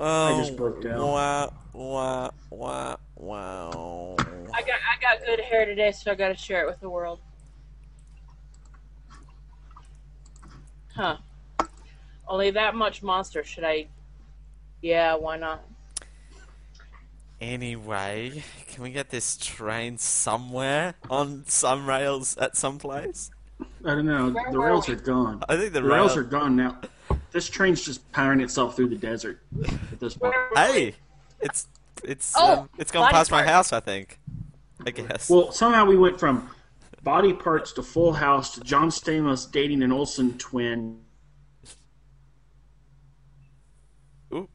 Oh, I just oh, broke down. Wow, wow, wow, wow. I got I got good hair today, so I got to share it with the world. Huh? Only that much monster. Should I? Yeah, why not? Anyway, can we get this train somewhere on some rails at some place? I don't know. Where the rails we? are gone. I think the, The rails rail- are gone now. This train's just powering itself through the desert at this point. Hey, it's it's Oh, um, it's gone body past my house. I think. I guess. Well, somehow we went from body parts to Full House to John Stamos dating an Olsen twin. Ooh,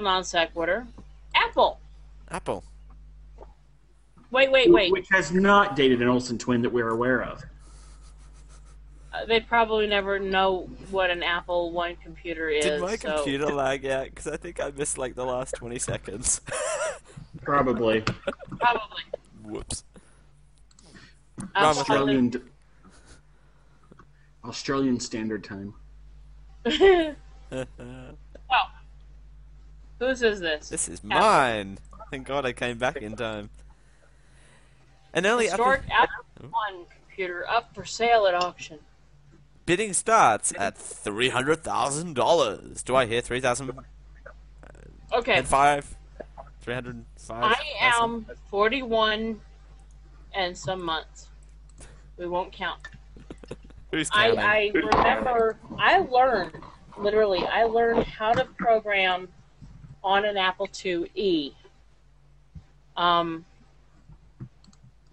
non sequitur. Apple. Apple. Wait, wait, wait. Which has not dated an Olsen twin that we're aware of. Uh, they probably never know what an Apple One computer is. Did my so- computer lag out? Because I think I missed like the last twenty seconds. Probably. Probably. Whoops. Apple Australian Australian Standard Time. has- oh. Whose is this? This is mine. Thank God I came back in time. An early Historic Apple... Apple One computer up for sale at auction. Bidding starts at three hundred thousand dollars. Do I hear three thousand Okay. and five? Three hundred five. I am 41 and some months. We won't count. Who's I, counting? I remember I learned literally I learned how to program on an Apple IIe. Um,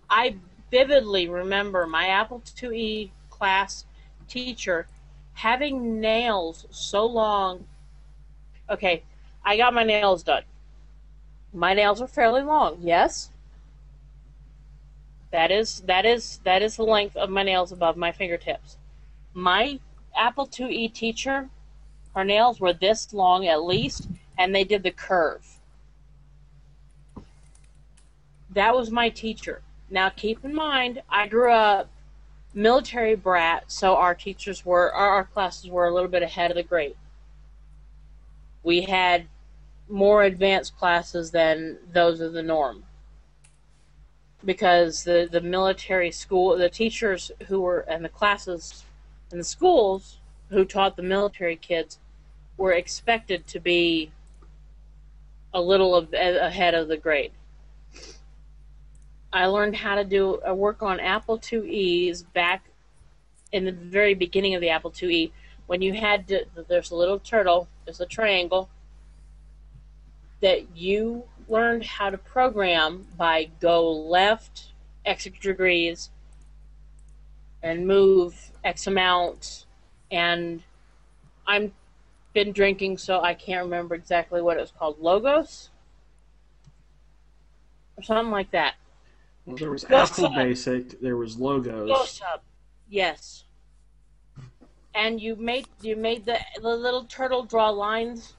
I vividly remember my Apple IIe class teacher having nails so long. Okay, I got my nails done. My nails are fairly long, yes. That is that is that is the length of my nails above my fingertips. My Apple IIe teacher, her nails were this long at least, and they did the curve. That was my teacher. Now keep in mind, I grew up military brat, so our teachers were our, classes were a little bit ahead of the grade. We had more advanced classes than those of the norm because the the military school the teachers who were and the classes and the schools who taught the military kids were expected to be a little ahead of the grade. I learned how to do a work on Apple IIe's back in the very beginning of the Apple IIe when you had to, there's a little turtle, there's a triangle that you learned how to program by go left X degrees and move X amount. And I'm been drinking, so I can't remember exactly what it was called. Logos? Or something like that. Well, there was Go Apple Sub. Basic. There was logos. Go sub. Yes. And you made you made the the little turtle draw lines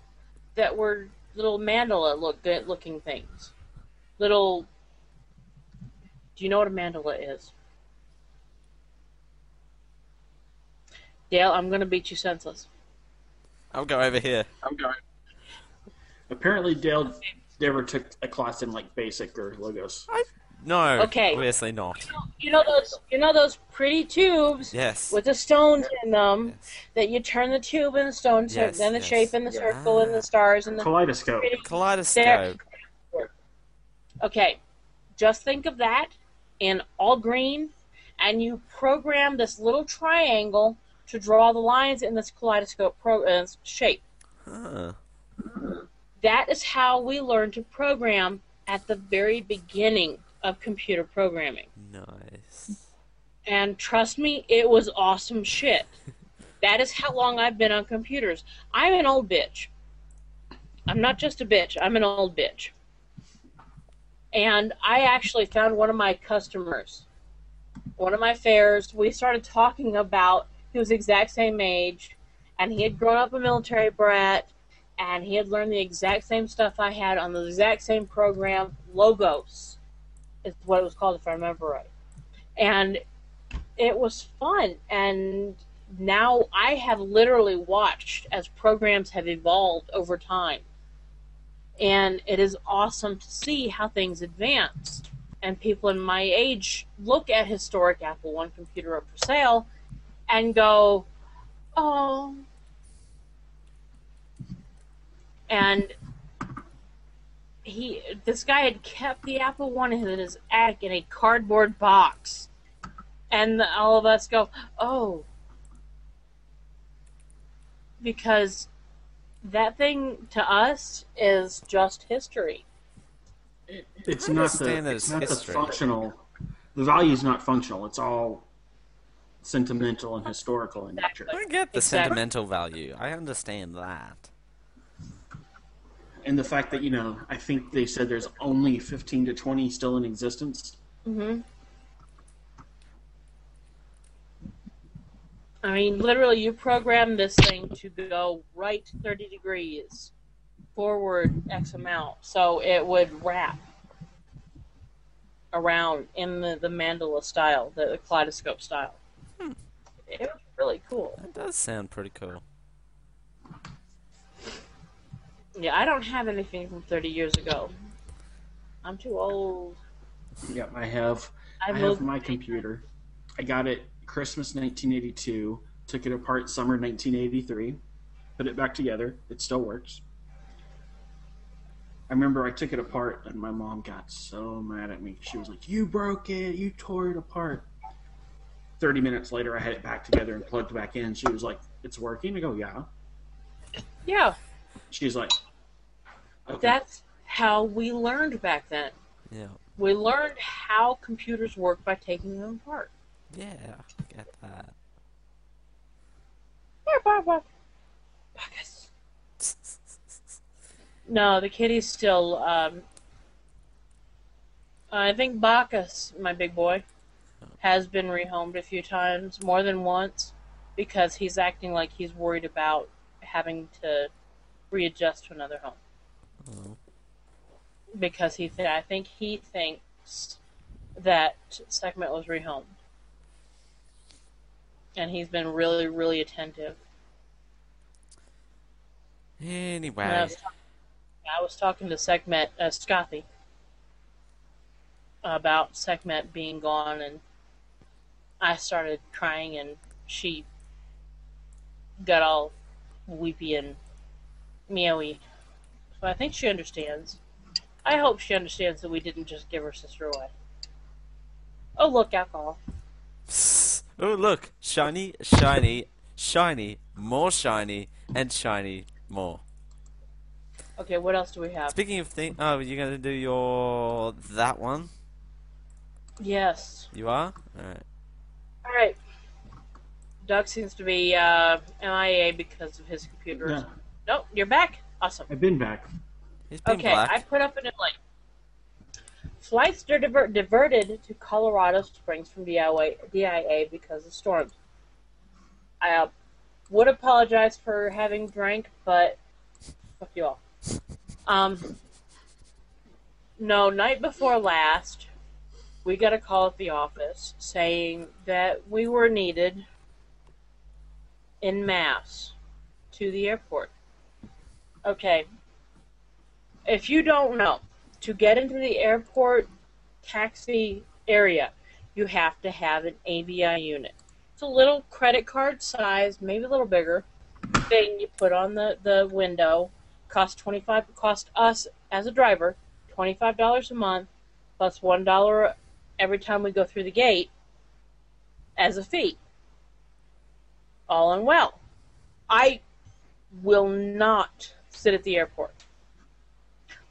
that were little mandala look good looking things. Little Do you know what a mandala is? Dale, I'm gonna beat you senseless. I'll go over here. I'm going. Apparently, Dale never took a class in like Basic or logos. No, Okay. obviously not. You know those you know those pretty tubes Yes. with the stones in them yes. that you turn the tube and the stones, Yes, then the yes. shape and the circle and Ah. the stars and the Kaleidoscope. Kaleidoscope. Okay, just think of that in all green, and you program this little triangle to draw the lines in this kaleidoscope pro- uh, shape. Huh. That is how we learn to program at the very beginning of computer programming. Nice. And trust me, it was awesome shit. That is how long I've been on computers. I'm an old bitch. I'm not just a bitch, I'm an old bitch. And I actually found one of my customers, one of my fares. We started talking about, he was the exact same age, and he had grown up a military brat, and he had learned the exact same stuff I had on the exact same program, Logos, is what it was called, if I remember right. And it was fun and now i have literally watched as programs have evolved over time. And it is awesome to see how things advance and people in my age look at historic apple one computer up for sale and go oh. And he this guy had kept the apple one in his attic in a cardboard box and all of us go, oh, because that thing to us is just history. It's not the. that It's it's not the history. functional. The value's not functional. It's all sentimental and historical in nature. I get the Exactly. sentimental value. I understand that. And the fact that you know, I think they said there's only 15 to 20 still in existence. hmm I mean, literally, you program this thing to go right 30 degrees, forward X amount, so it would wrap around in the, the mandala style, the kaleidoscope style. It was really cool. That does sound pretty cool. Yeah, I don't have anything from 30 years ago. I'm too old. Yeah, I have. I I have my computer. I got it Christmas 1982. Took it apart summer 1983. Put it back together. It still works. I remember I took it apart and my mom got so mad at me. She was like, "You broke it. You tore it apart." 30 minutes later, I had it back together and plugged back in. She was like, "It's working." I go, "Yeah." Yeah, She's like, okay. that's how we learned back then. Yeah. We learned how computers work by taking them apart. Yeah. I Get that. No, the kitty's still. Um, I think Bacchus, my big boy, has been rehomed a few times, more than once, because he's acting like he's worried about having to readjust to another home. Oh. Because he, th- I think he thinks that Sekhmet was rehomed, and he's been really, really attentive. And I Anyway. was, talk- I was talking to Sekhmet, uh, Scothy, about Sekhmet being gone, and I started crying, and she got all weepy and meowy. So I think she understands. I hope she understands that we didn't just give her sister away. Oh, look, alcohol. Oh, look. Shiny, shiny, shiny, more shiny, and shiny more. Okay, what else do we have? Speaking of things, oh, you're gonna do your that one? Yes. You are. All right. All right. Doug seems to be uh, MIA because of his computers. Yeah, Nope, you're back. Awesome. I've been back. He's been Okay, black. I put up an link. Flights are diver- diverted to Colorado Springs from DIA, DIA because of storms. I uh, would apologize for having drank, but fuck you all. Um, no, night before last, we got a call at the office saying that we were needed in mass to the airport. Okay, if you don't know, to get into the airport taxi area, you have to have an AVI unit. It's a little credit card size, maybe a little bigger thing you put on the, the window. Cost twenty five cost us as a driver twenty five dollars a month plus one dollar every time we go through the gate as a fee. All in well. I will not sit at the airport.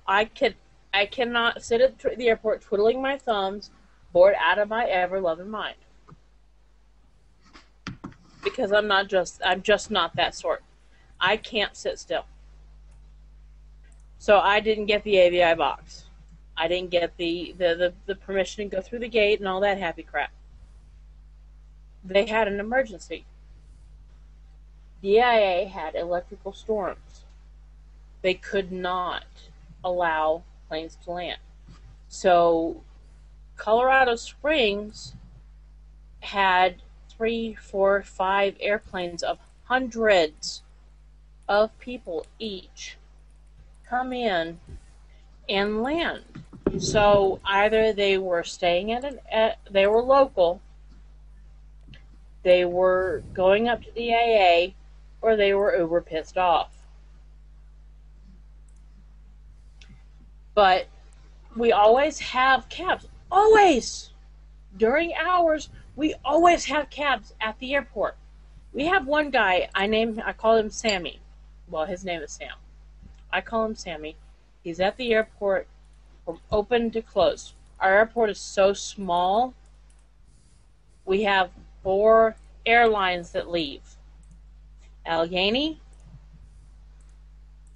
I can I cannot sit at the airport twiddling my thumbs, bored out of my ever loving mind. Because I'm not just I'm just not that sort. I can't sit still. So I didn't get the AVI box. I didn't get the, the, the, the permission to go through the gate and all that happy crap. They had an emergency. DIA had electrical storms. They could not allow planes to land. So Colorado Springs had three, four, five airplanes of hundreds of people each come in and land. So either they were staying at an at, they were local, they were going up to the AA, or they were uber pissed off. But we always have cabs. Always! During hours, we always have cabs at the airport. We have one guy, I name I call him Sammy. Well, his name is Sam. I call him Sammy. He's at the airport from open to close. Our airport is so small. We have four airlines that leave. Allegiant,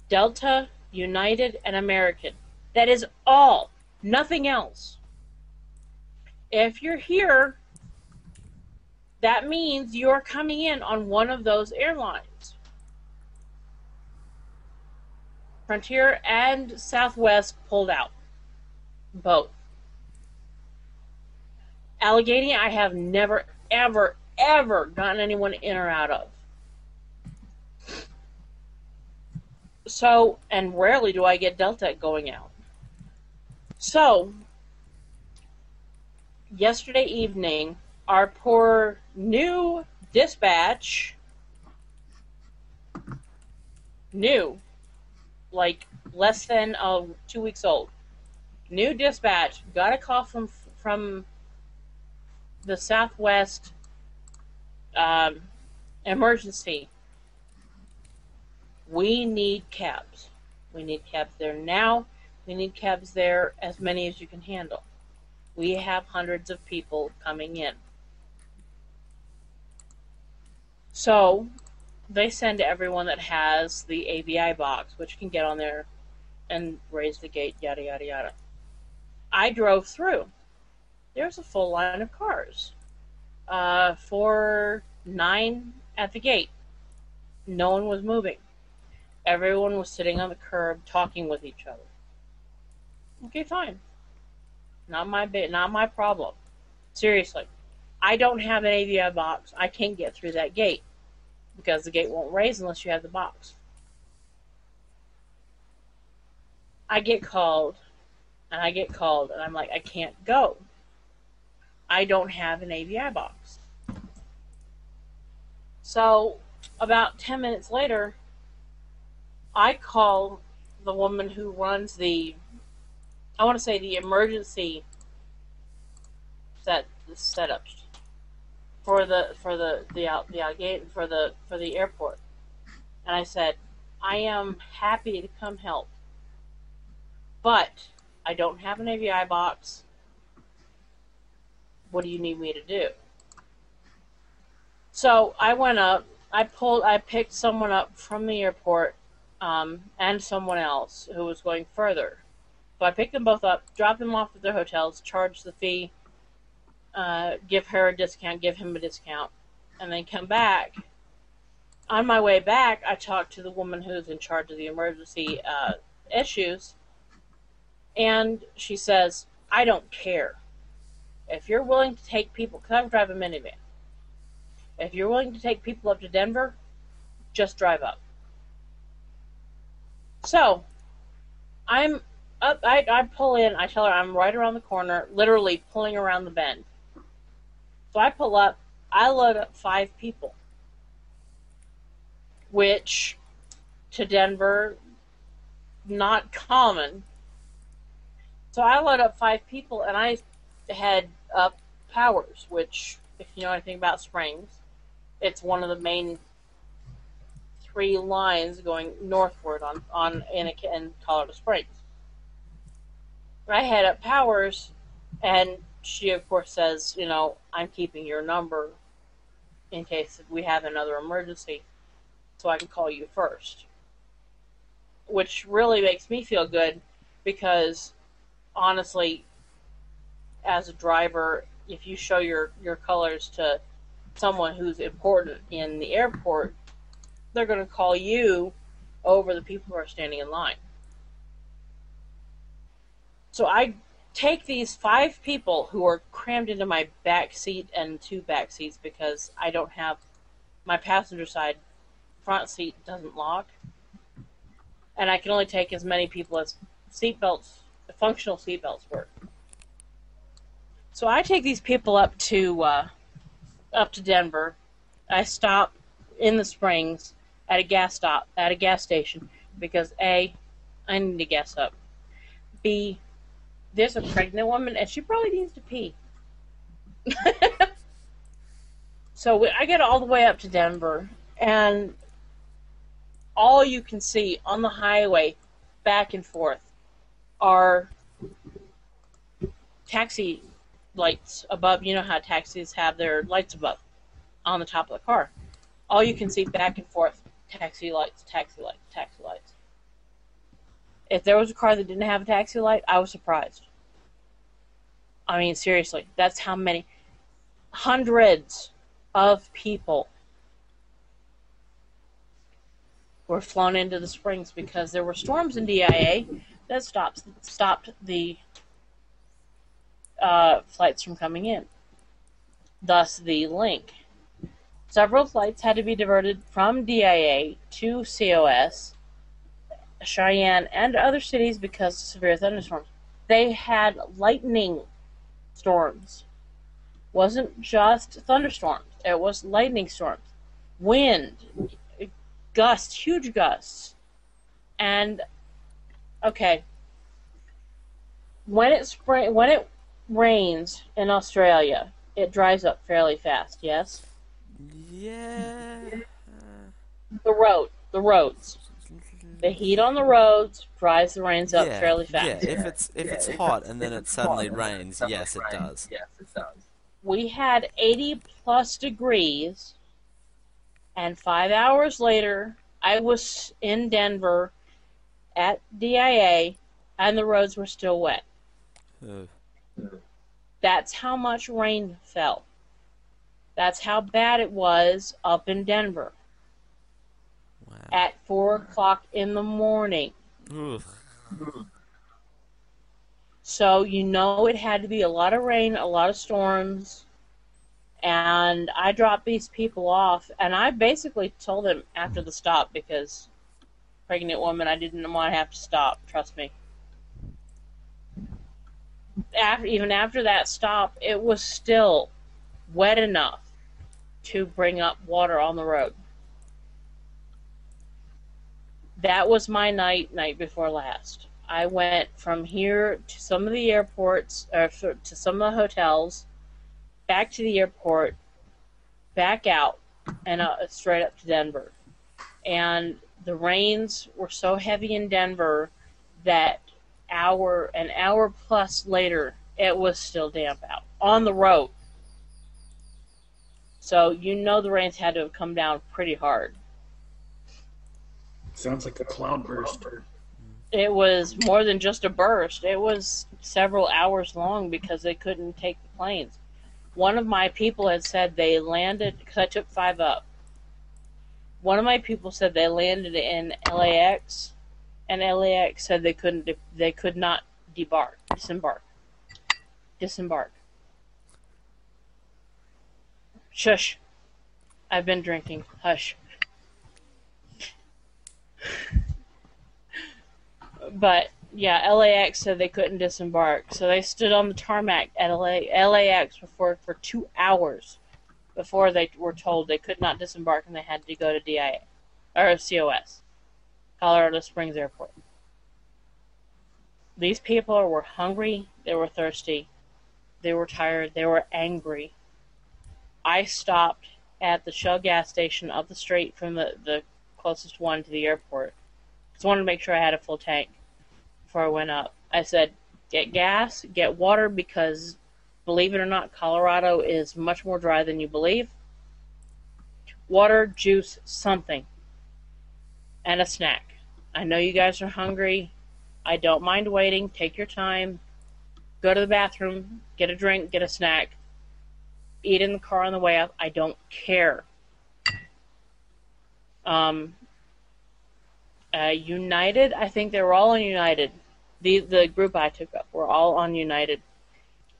Delta, United, and American. That is all. Nothing else. If you're here, that means you're coming in on one of those airlines. Frontier and Southwest pulled out. Both. Allegiant, I have never, ever, ever gotten anyone in or out of. So, and rarely do I get Delta going out. So, yesterday evening, our poor new dispatch new, like less than uh, two weeks old. New dispatch got a call from from the Southwest um, emergency. We need cabs. We need cabs there now. We need cabs there as many as you can handle. We have hundreds of people coming in. So they send everyone that has the AVI box, which can get on there and raise the gate, yada, yada, yada. I drove through. There's a full line of cars. Uh, for nine at the gate. No one was moving. Everyone was sitting on the curb talking with each other. Okay, fine. Not my bit, not my problem. Seriously. I don't have an AVI box. I can't get through that gate because the gate won't raise unless you have the box. I get called and I get called and I'm like, I can't go. I don't have an AVI box. So, about 10 minutes later, I call the woman who runs the, I want to say the emergency set setup for the for the the out the out gate for the for the airport, and I said, I am happy to come help, but I don't have an AVI box. What do you need me to do? So I went up. I pulled. I picked someone up from the airport, um, and someone else who was going further. So I picked them both up, dropped them off at their hotels, charged the fee, uh, give her a discount, give him a discount, and then come back. On my way back, I talked to the woman who's in charge of the emergency uh, issues, and she says, "I don't care if you're willing to take people. Cause I drive a minivan. If you're willing to take people up to Denver, just drive up." So, I'm up. I, I pull in. I tell her I'm right around the corner, literally pulling around the bend. So I pull up, I load up five people, which to Denver, not common. So I load up five people and I head up Powers, which, if you know anything about Springs, it's one of the main three lines going northward on on in, in Colorado Springs. I head up Powers, and she of course says, you know, I'm keeping your number in case we have another emergency, so I can call you first. Which really makes me feel good because honestly, as a driver, if you show your, your colors to someone who's important in the airport, they're going to call you over the people who are standing in line. So I take these five people who are crammed into my back seat and two back seats because I don't have my passenger side front seat doesn't lock, and I can only take as many people as seatbelts, functional seatbelts work. So I take these people up to uh, up to Denver. I stop in the Springs at a gas stop at a gas station because a I need to gas up. B there's a pregnant woman and she probably needs to pee. so I get all the way up to Denver and all you can see on the highway back and forth are taxi lights above. You know how taxis have their lights above on the top of the car. All you can see back and forth taxi lights, taxi lights, taxi lights. If there was a car that didn't have a taxi light, I was surprised. I mean, seriously, that's how many hundreds of people were flown into the springs because there were storms in DIA that stopped stopped the uh, flights from coming in. Thus, the link. Several flights had to be diverted from DIA to COS Cheyenne, and other cities because of severe thunderstorms. They had lightning storms wasn't just thunderstorms, it was lightning storms, wind, gusts, huge gusts. And okay, when it spring when it rains in Australia, it dries up fairly fast, yes? Yeah. The road, the roads. The heat on the roads dries the rains up yeah, fairly fast. Yeah, if it's if it's hot and then it suddenly rains, yes, it does. Yes, it does. we had 80 plus degrees, and five hours later, I was in Denver at DIA, and the roads were still wet. Ugh. That's how much rain fell. That's how bad it was up in Denver Wow. at 4 o'clock in the morning. So you know it had to be a lot of rain, a lot of storms. And I dropped these people off, and I basically told them after the stop because pregnant woman, I didn't want to have to stop. Trust me. After, even after that stop, it was still wet enough to bring up water on the road. That was my night, night before last. I went from here to some of the airports, or to some of the hotels, back to the airport, back out, and uh, straight up to Denver. And the rains were so heavy in Denver that hour, an hour plus later, it was still damp out on the road. So you know the rains had to have come down pretty hard. Sounds like a cloudburst. it was more than just a burst. It was several hours long because they couldn't take the planes. One of my people had said they landed because I took five up. One of my people said they landed in LAX, and LAX said they couldn't. They could not debark, disembark, disembark. Shush. I've been drinking. Hush. But yeah, LAX said they couldn't disembark, so they stood on the tarmac at LA, LAX before for two hours before they were told they could not disembark and they had to go to DIA or COS, Colorado Springs Airport. These people were hungry, they were thirsty, they were tired, they were angry. I stopped at the Shell gas station up the street from the, the closest one to the airport. Just wanted to make sure I had a full tank before I went up. I said, get gas, get water, because believe it or not, Colorado is much more dry than you believe. Water, juice, something, and a snack. I know you guys are hungry. I don't mind waiting. Take your time. Go to the bathroom, get a drink, get a snack, eat in the car on the way up. I don't care. Um, uh, United, I think they were all on United. The the group I took up were all on United,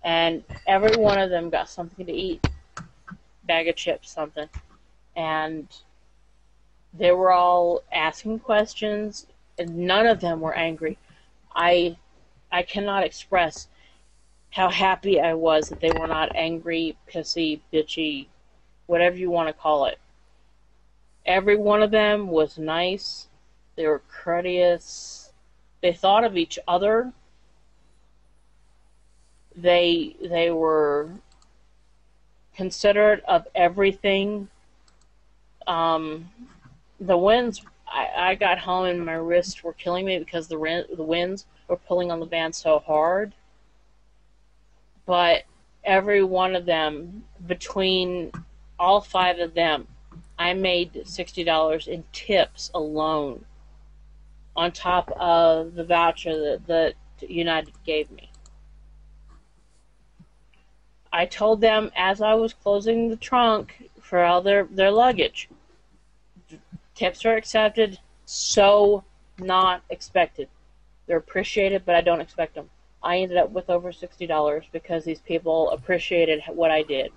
and every one of them got something to eat, bag of chips, something, and they were all asking questions, and none of them were angry. I I cannot express how happy I was that they were not angry, pissy, bitchy, whatever you want to call it. Every one of them was nice. They were courteous. They thought of each other. They they were considerate of everything. Um, the winds. I, I got home and my wrists were killing me because the the winds were pulling on the van so hard. But every one of them, between all five of them, I made sixty dollars in tips alone, on top of the voucher that, that United gave me. I told them as I was closing the trunk for all their, their luggage, tips are accepted, so not expected. They're appreciated, but I don't expect them. I ended up with over sixty dollars because these people appreciated what I did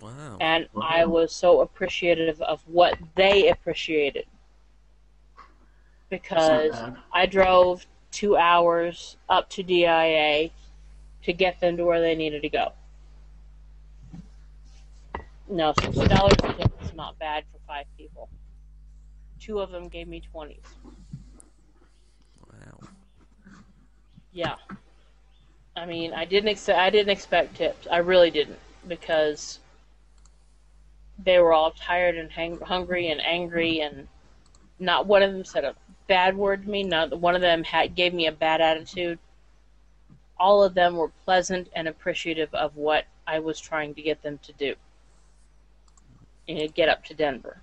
Wow. and I was so appreciative of what they appreciated because That's not bad. I drove two hours up to DIA to get them to where they needed to go. No, sixty dollars a tip is not bad for five people. Two of them gave me twenties. Wow. Yeah. I mean, I didn't expect I didn't expect tips. I really didn't because they were all tired and hang- hungry and angry and not one of them said a bad word to me. Not one of them had gave me a bad attitude. All of them were pleasant and appreciative of what I was trying to get them to do. and get up to Denver.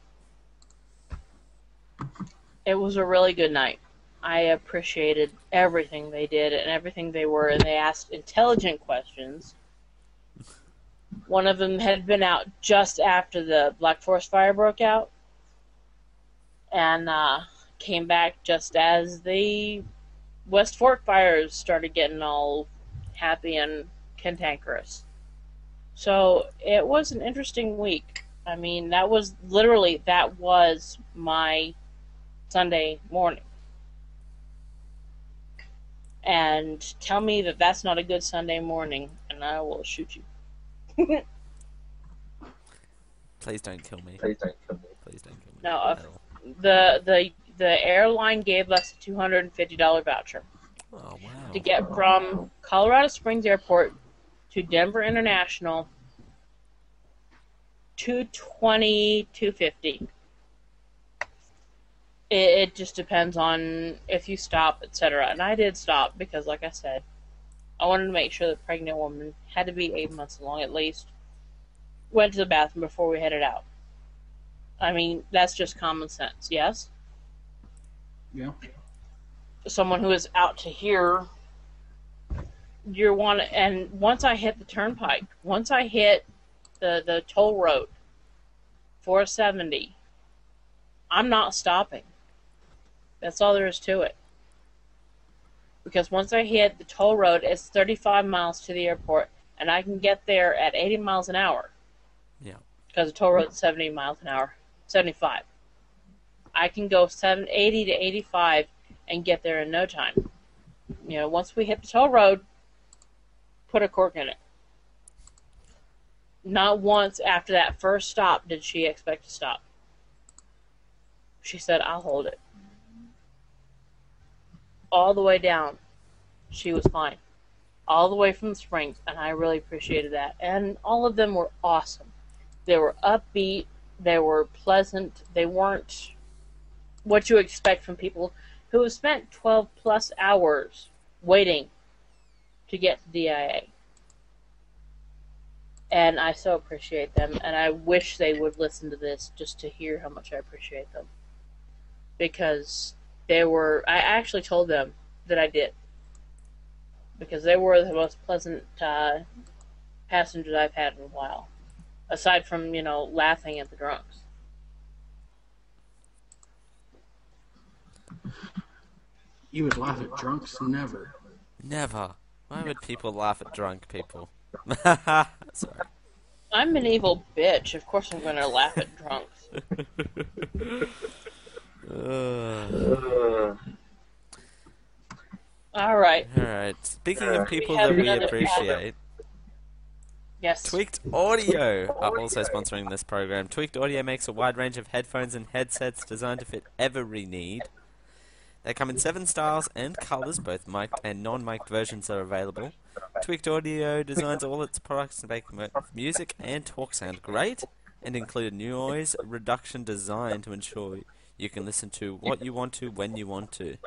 It was a really good night. I appreciated everything they did and everything they were, and they asked intelligent questions. One of them had been out just after the Black Forest fire broke out, and uh, came back just as the West Fork fires started getting all happy and cantankerous. So it was an interesting week. I mean, that was literally that was my Sunday morning. And tell me that that's not a good Sunday morning, and I will shoot you. Please don't kill me. Please don't kill me. Please don't kill me. No, uh, the the the airline gave us a two hundred and fifty dollar voucher Oh wow. to get from Colorado Springs Airport to Denver International. Two twenty, two fifty. It, it just depends on if you stop, etc. And I did stop because, like I said, I wanted to make sure the pregnant woman had to be eight months along at least. Went to the bathroom before we headed out. I mean, that's just common sense, yes? Yeah. someone who is out to here you're one and once i hit the turnpike once i hit the the toll road 470 i'm not stopping that's all there is to it because once i hit the toll road it's 35 miles to the airport and i can get there at 80 miles an hour Yeah. because the toll road's 70 miles an hour 75 i can go 7 80 to 85 and get there in no time. You know, once we hit the toll road, put a cork in it. Not once after that first stop did she expect to stop. She said, I'll hold it. All the way down, she was fine. All the way from the springs, and I really appreciated that. And all of them were awesome. They were upbeat, they were pleasant, they weren't what you expect from people who have spent 12 plus hours waiting to get to DIA. And I so appreciate them, and I wish they would listen to this just to hear how much I appreciate them. Because they were, I actually told them that I did. Because they were the most pleasant uh, passengers I've had in a while. Aside from, you know, laughing at the drunks. You would laugh at drunks? Never. Never. Why would people laugh at drunk people? Sorry. I'm an evil bitch. Of course I'm going to laugh at drunks. Ugh. All right. Alright. Speaking of people have that we another appreciate, Yes. Tweaked Audio oh, are also sponsoring this program. Tweaked Audio makes a wide range of headphones and headsets designed to fit every need. They come in seven styles and colors, both mic'd and non-mic'd versions are available. Tweaked Audio designs all its products to make music and talk sound great, and include a noise reduction design to ensure you can listen to what you want to when you want to.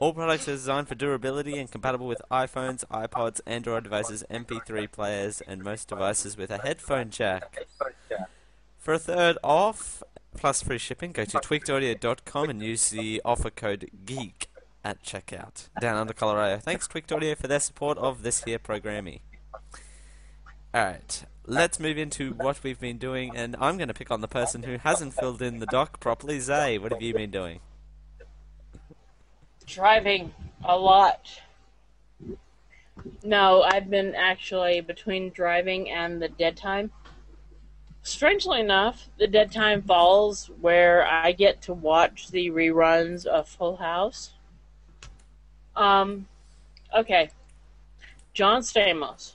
All products are designed for durability and compatible with iPhones, iPods, Android devices, MP3 players, and most devices with a headphone jack. For a third off plus free shipping, go to tweakedaudio.com and use the offer code GEEK at checkout. Down under Colorado. Thanks Tweaked Audio for their support of this here programming. Alright, let's move into what we've been doing, and I'm going to pick on the person who hasn't filled in the doc properly. Zay, what have you been doing? Driving a lot. No, I've been actually between driving and the dead time. Strangely enough, the dead time falls where I get to watch the reruns of Full House. Um, okay. John Stamos.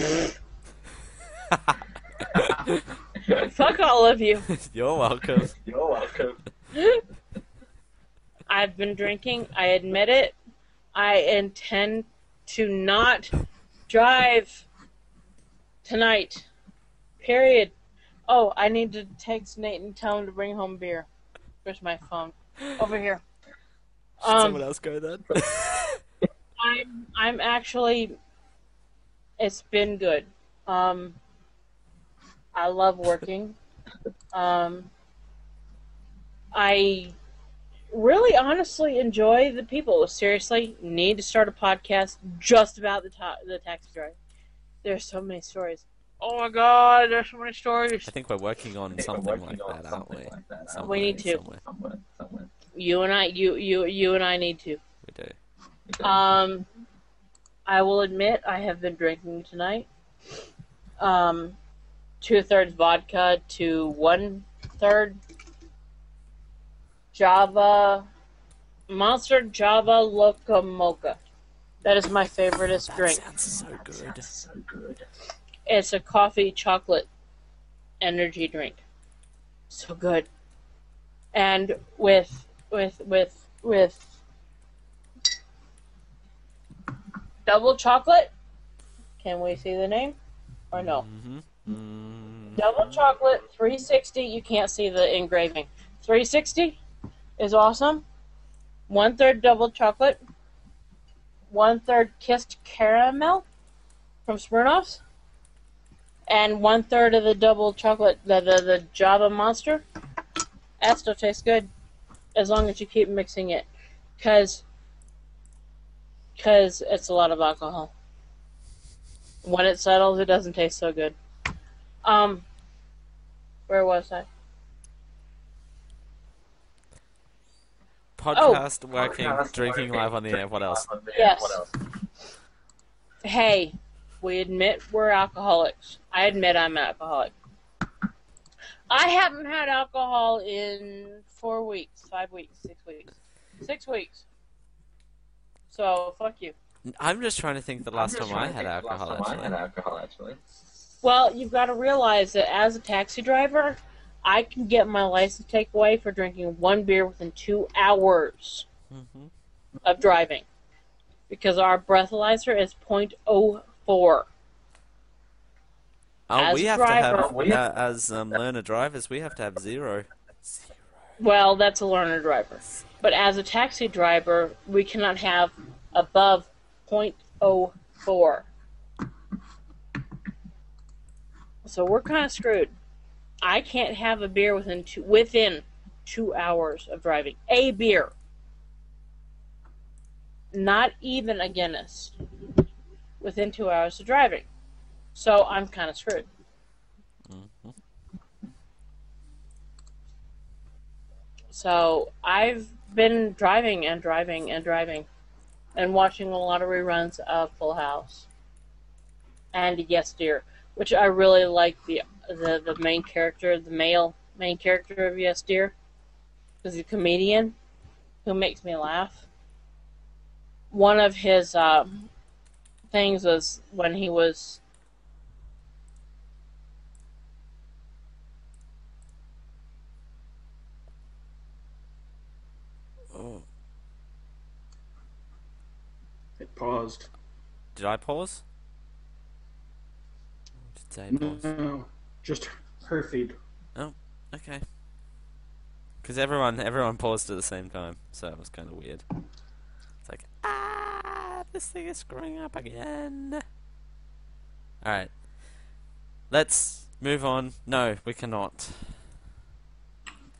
Fuck all of you. You're welcome. You're welcome. I've been drinking. I admit it. I intend to not drive tonight. Period. Oh, I need to text Nate and tell him to bring home beer. Where's my phone? Over here. Should um, someone else go then? I'm I'm actually it's been good. Um I love working. Um I really honestly enjoy the people. Seriously, need to start a podcast just about the ta- the taxi drive. There's so many stories. Oh my god, there's so many stories. I think we're working on something like that, aren't we? Somewhere, We need to. Somewhere. You and I you you you and I need to. We do. Um, I will admit I have been drinking tonight. Um, two thirds vodka to one third Java Monster Java Loca Moca. That is my favoriteest That drink. sounds so good. It's a coffee chocolate energy drink. So good. And with with with with double chocolate. Can we see the name? Or no? Mm-hmm. Mm, Double chocolate 360. You can't see the engraving. 360 is awesome. One third double chocolate. One third kissed caramel from Smirnoff's. And one third of the double chocolate, the, the, the Java Monster. That still tastes good. As long as you keep mixing it. Because cause it's a lot of alcohol. When it settles, it doesn't taste so good. Um, where was I? podcast, working, drinking live on the air. What else? Yes. Hey, we admit we're alcoholics. I admit I'm an alcoholic. I haven't had alcohol in four weeks, five weeks, six weeks, six weeks. So fuck you. I'm just trying to think the last time I had alcohol. Actually, Well, you've got to realize that as a taxi driver, I can get my license taken away for drinking one beer within two hours hmm of driving, because our breathalyzer is .04. Oh, As we have driver- to have uh, as um, learner drivers. We have to have zero. Zero. Well, that's a learner driver. But as a taxi driver, we cannot have above .04. So we're kind of screwed. I can't have a beer within two, within two hours of driving. A beer. Not even a Guinness. Within two hours of driving. So I'm kind of screwed. Mhm. So I've been driving and driving and driving and watching a lot of reruns of Full House and Yes Dear, which I really like the the, the main character, the male main character of Yes Dear, is a comedian who makes me laugh. One of his um, things was when he was Oh, It paused. did I pause? Did say pause? No, just her feed. Oh, okay. Because everyone everyone paused at the same time, so it was kind of weird. It's like ah, this thing is screwing up again. All right, let's move on. No, we cannot.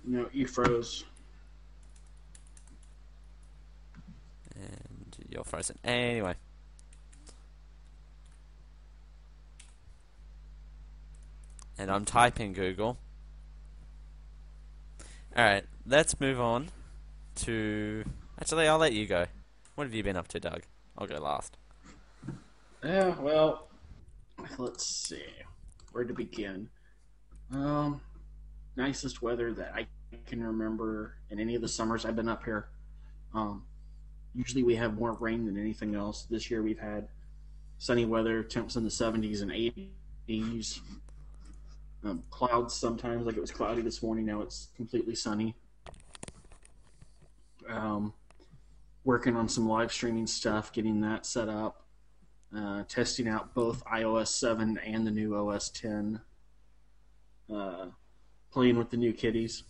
No, you froze. And you're frozen. Anyway. And I'm typing Google. Alright, let's move on to. Actually, I'll let you go. What have you been up to, Doug? I'll go last. Yeah, well, let's see. Where to begin? Um, nicest weather that I can remember in any of the summers I've been up here. Um, usually we have more rain than anything else. This year we've had sunny weather, temps in the 70s and 80s. Um, clouds sometimes, like it was cloudy this morning. Now it's completely sunny. Um, working on some live streaming stuff, getting that set up. Uh, testing out both iOS 7 and the new OS 10. Uh, playing with the new kitties.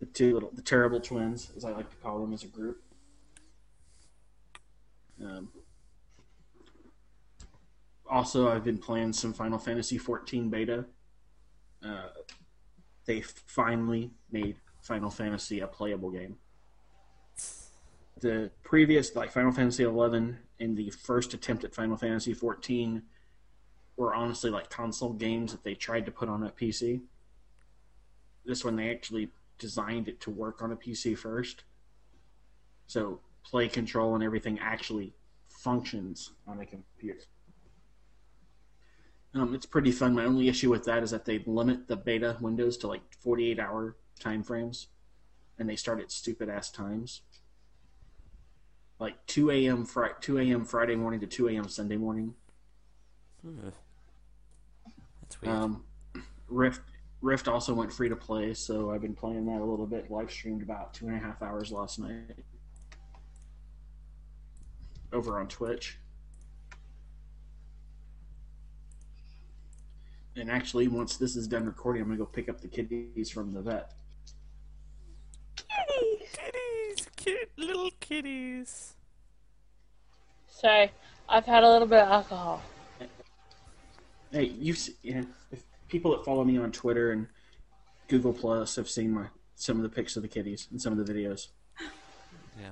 The two little, the terrible twins, as I like to call them as a group. Um, also, I've been playing some Final Fantasy XIV beta. Uh, they finally made Final Fantasy a playable game. The previous, like Final Fantasy XI and the first attempt at Final Fantasy XIV, were honestly like console games that they tried to put on a PC. This one, they actually designed it to work on a PC first. So, play control and everything actually functions on a computer. Um, it's pretty fun. My only issue with that is that they limit the beta windows to like 48 hour time frames, and they start at stupid ass times. Like 2 a.m. Fri 2 a.m. Friday morning to 2 a.m. Sunday morning. Hmm. That's weird. Um, Rift Rift also went free to play, so I've been playing that a little bit. Live streamed about two and a half hours last night over on Twitch. And actually, once this is done recording, I'm gonna go pick up the kitties from the vet. kitties, kitties, cute little kitties. Sorry, I've had a little bit of alcohol. Hey, you see, yeah, if people that follow me on Twitter and Google Plus have seen my some of the pics of the kitties and some of the videos. Yeah.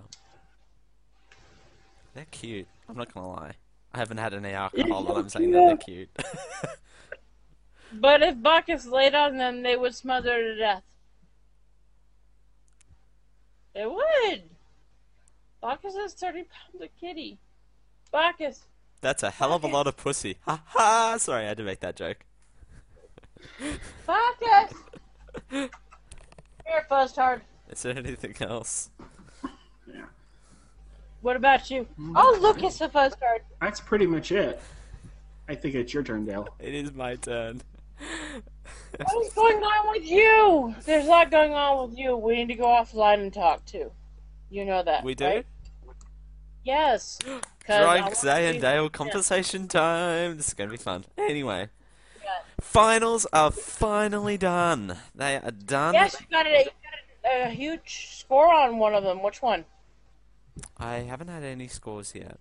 They're cute. I'm not gonna lie. I haven't had any alcohol, but I'm saying that they're cute. But if Bacchus laid on them, they would smother to death. They would. Bacchus has 30 pounds of kitty. Bacchus. That's a hell of a lot of pussy. Ha ha! Sorry, I had to make that joke. Bacchus! Here, Fuzztard. Is there anything else? Yeah, What about you? Mm-hmm. Oh, look, it's the Fuzztard. that's pretty much it. I think it's your turn, Dale. It is my turn. What is going on with you? There's a lot going on with you. We need to go offline and talk too. You know that. we do? right? Yes. 'Cause I Drunk Zay and Dale conversation time. This is gonna be fun. Anyway, Yeah. Finals are finally done. They are done. Yes, you got, a, you got a, a huge score on one of them. Which one? I haven't had any scores yet.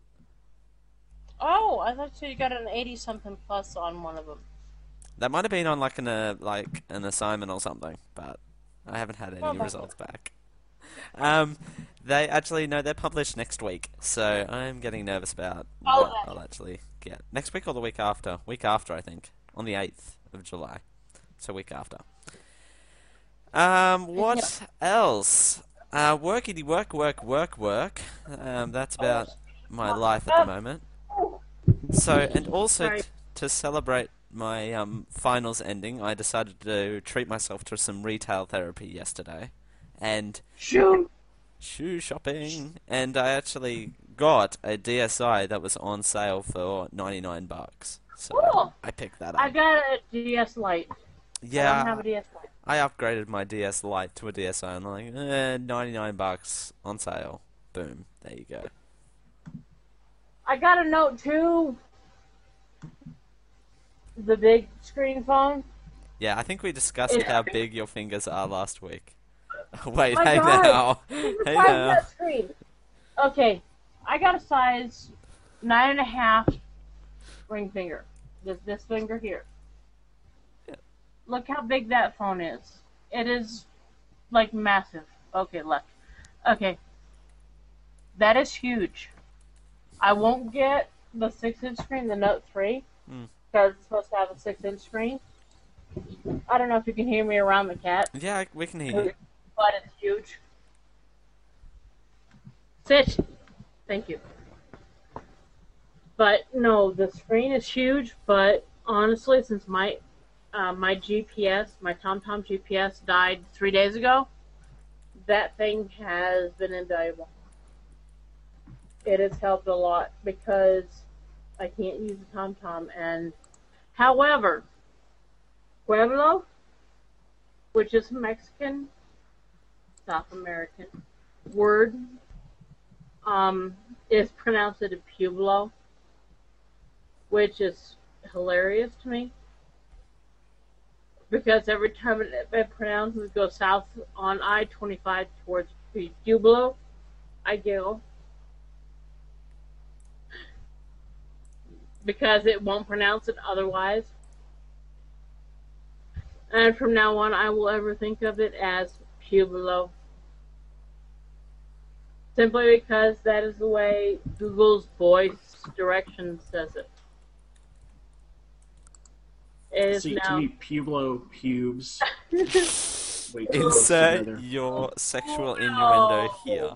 Oh, I thought you got an 80 something plus on one of them. That might have been on like an uh, like an assignment or something, but I haven't had Oh, any okay. results back. Um, they actually no, they're published next week, so I'm getting nervous about Oh, what. I'll actually get next week or the week after. Week after, I think, on the eighth of July, so week after. Um, what else? Uh, workity work, work, work, work. Um, that's about my life at the moment. So, and also t- to celebrate my um, finals ending, I decided to treat myself to some retail therapy yesterday, and Shoot. shoe shopping, and I actually got a DSi that was on sale for ninety nine bucks. So Cool. I picked that up. I got a DS Lite. I don't Yeah, have a DS Lite. I upgraded my DS Lite to a DSi, and I'm like, eh, ninety nine bucks on sale. Boom, there you go. I got a Note 2. The big screen phone. Yeah, I think we discussed how big your fingers are last week. Wait, My hey God. now, Look at the hey now. Okay, I got a size nine and a half ring finger. This this finger here. Yeah. Look how big that phone is. It is like massive. Okay, left. Okay. That is huge. I won't get the six inch screen, the Note three, Hmm. because it's supposed to have a six inch screen. I don't know if you can hear me around the cat Yeah, we can hear you. but it's huge. Sit. Thank you. But no, the screen is huge. But honestly, since my uh, my GPS, my TomTom GPS died three days ago, that thing has been invaluable. It has helped a lot because I can't use the TomTom. And however, Pueblo, which is Mexican, South American word, um, is pronounced as Pueblo, which is hilarious to me. Because every time it, it pronounces go south on I 25 towards Pueblo, I giggle. Because it won't pronounce it otherwise. And from now on, I will ever think of it as Pueblo. Simply because that is the way Google's voice direction says it. It is See, to now. me, Pueblo pubes. Way too close Insert your sexual innuendo here.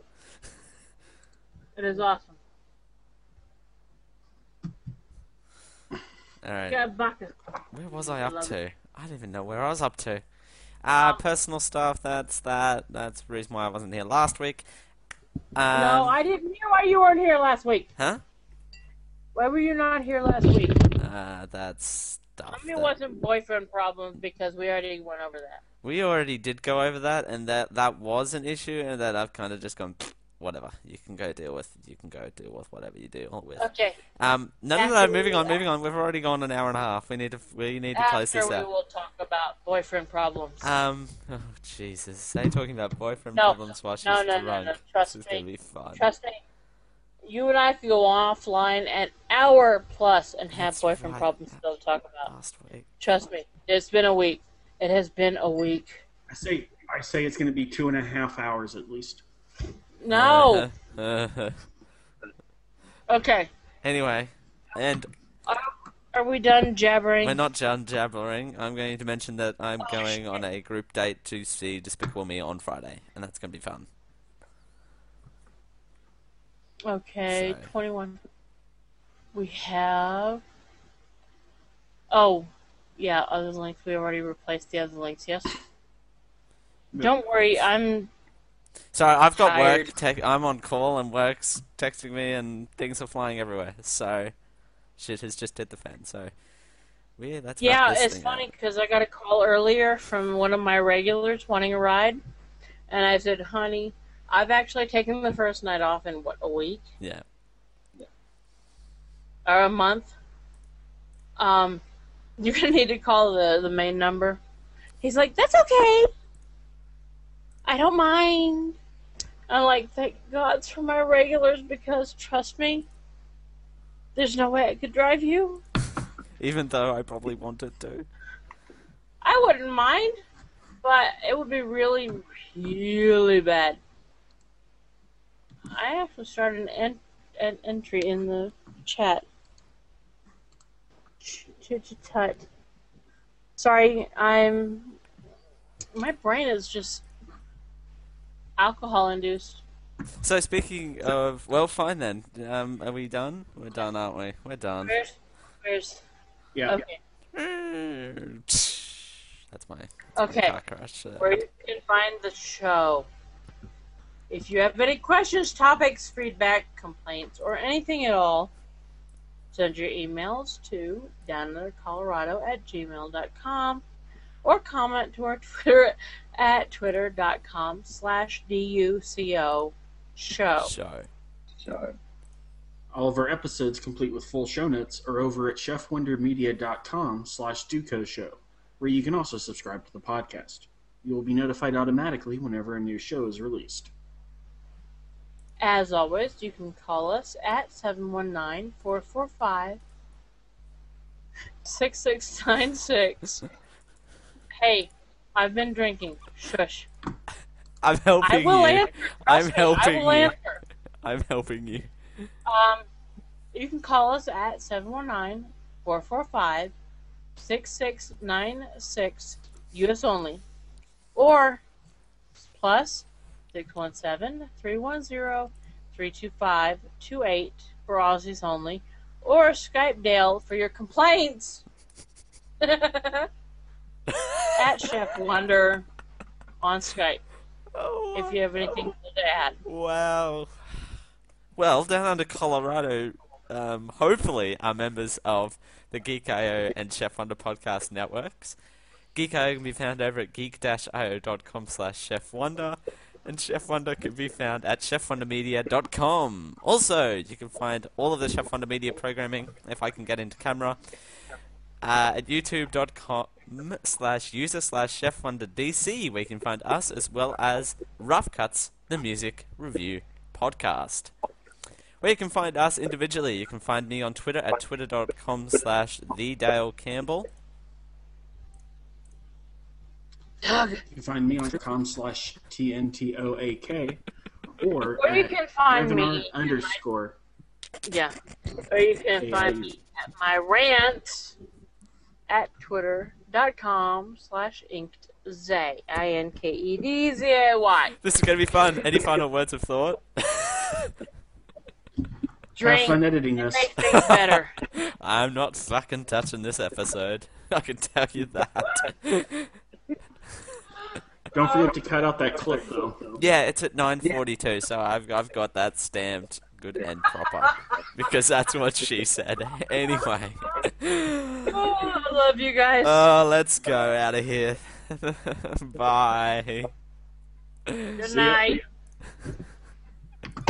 It is awesome. Alright. Yeah, Bacchus. Where was I up Love to? I don't even know where I was up to. Uh, personal stuff, that's that. That's the reason why I wasn't here last week. Um, no, I didn't hear why you weren't here last week. Huh? Why were you not here last week? Uh, that's stuff. I mean, it wasn't boyfriend problems because we already went over that. We already did go over that, and that that was an issue, and that I've kind of just gone, whatever. You can go deal with. You can go deal with whatever you deal with. Okay. Um, no, no, no. After Moving we- on, moving on. We've already gone an hour and a half. We need to, we need to close After this we out. will talk about boyfriend problems. Um, oh Jesus! Stay talking about boyfriend No. problems while she's No, no, no, drunk. no. Trust this is me. gonna be fun. Trust me. You and I could go offline an hour plus and have That's boyfriend right. problems still to talk about. Last week. Trust me. It's been a week. It has been a week. I say, I say it's going to be two and a half hours at least. No. Uh-huh. Okay. anyway, and Are we done jabbering? we're not done jabbering. I'm going to mention that I'm going on a group date to see Despicable Me on Friday, and that's going to be fun. Okay, So- 21. We have. Oh, yeah, other links. We already replaced the other links, yes? Don't worry, I'm. So I've got Tired. work. Tech, I'm on call, and work's texting me, and things are flying everywhere. So shit has just hit the fan. So weird. Let's Yeah, it's funny because I got a call earlier from one of my regulars wanting a ride. And I said, honey, I've actually taken the first night off in, what, a week? Yeah. Or a month? Um, you're going to need to call the, the main number. He's like, that's okay. I don't mind. I'm like, thank God for my regulars because trust me, there's no way I could drive you. Even though I probably wanted to. I wouldn't mind, but it would be really, really bad. I actually started an, en- an entry in the chat. Ch- ch- ch- Tut. Sorry, I'm. My brain is just alcohol induced. So speaking of, well, fine then. Um, are we done? We're done, aren't we? We're done. Where's, where's? Yeah. Okay, That's my okay. car crash. uh, where you can find the show. If you have any questions, topics, feedback, complaints, or anything at all, send your emails to downundercolorado at gmail.com or comment to our Twitter at twitter.com slash DUCO show. show. So, All of our episodes, complete with full show notes, are over at chefwondermedia.com slash Duco Show, where you can also subscribe to the podcast. You will be notified automatically whenever a new show is released. As always, you can call us at 719 445 6696. Hey, I've been drinking. Shush. I'm helping I will you. answer. I'm me, helping I will you. answer. I'm helping you. Um, you can call us at 719 445 6696, US only. Or plus 617 310 325 28 for Aussies only. Or Skype Dale for your complaints. at Chef Wonder on Skype Oh, if you have anything to add. Wow. Well, down under Colorado, um, hopefully are members of the Geek.io and Chef Wonder podcast networks. Geek.io can be found over at geek-io.com slash Chef Wonder, and Chef Wonder can be found at chefwondermedia.com. Also, you can find all of the Chef Wonder Media programming, if I can get into camera, uh, at youtube.com slash user slash Chef Wonder DC, where you can find us as well as Rough Cuts, the music review podcast. Where you can find us individually, you can find me on Twitter at twitter.com slash the Dale Campbell. Doug, You can find me on com slash TNTOAK or Or you can find me- underscore. yeah. Or you can Yeah, find me at my rant at twitter.com slash inked zay. I N K E D Z A Y. This is going to be fun. Any final words of thought? Drink. Have fun editing this. Make things better. I'm not fucking touching this episode. I can tell you that. Don't forget to cut out that clip though. yeah, it's at 9:42, so I've I've got that stamped good and proper because that's what she said. Anyway, oh, I love you guys. oh, let's go out of here. Bye. Good night.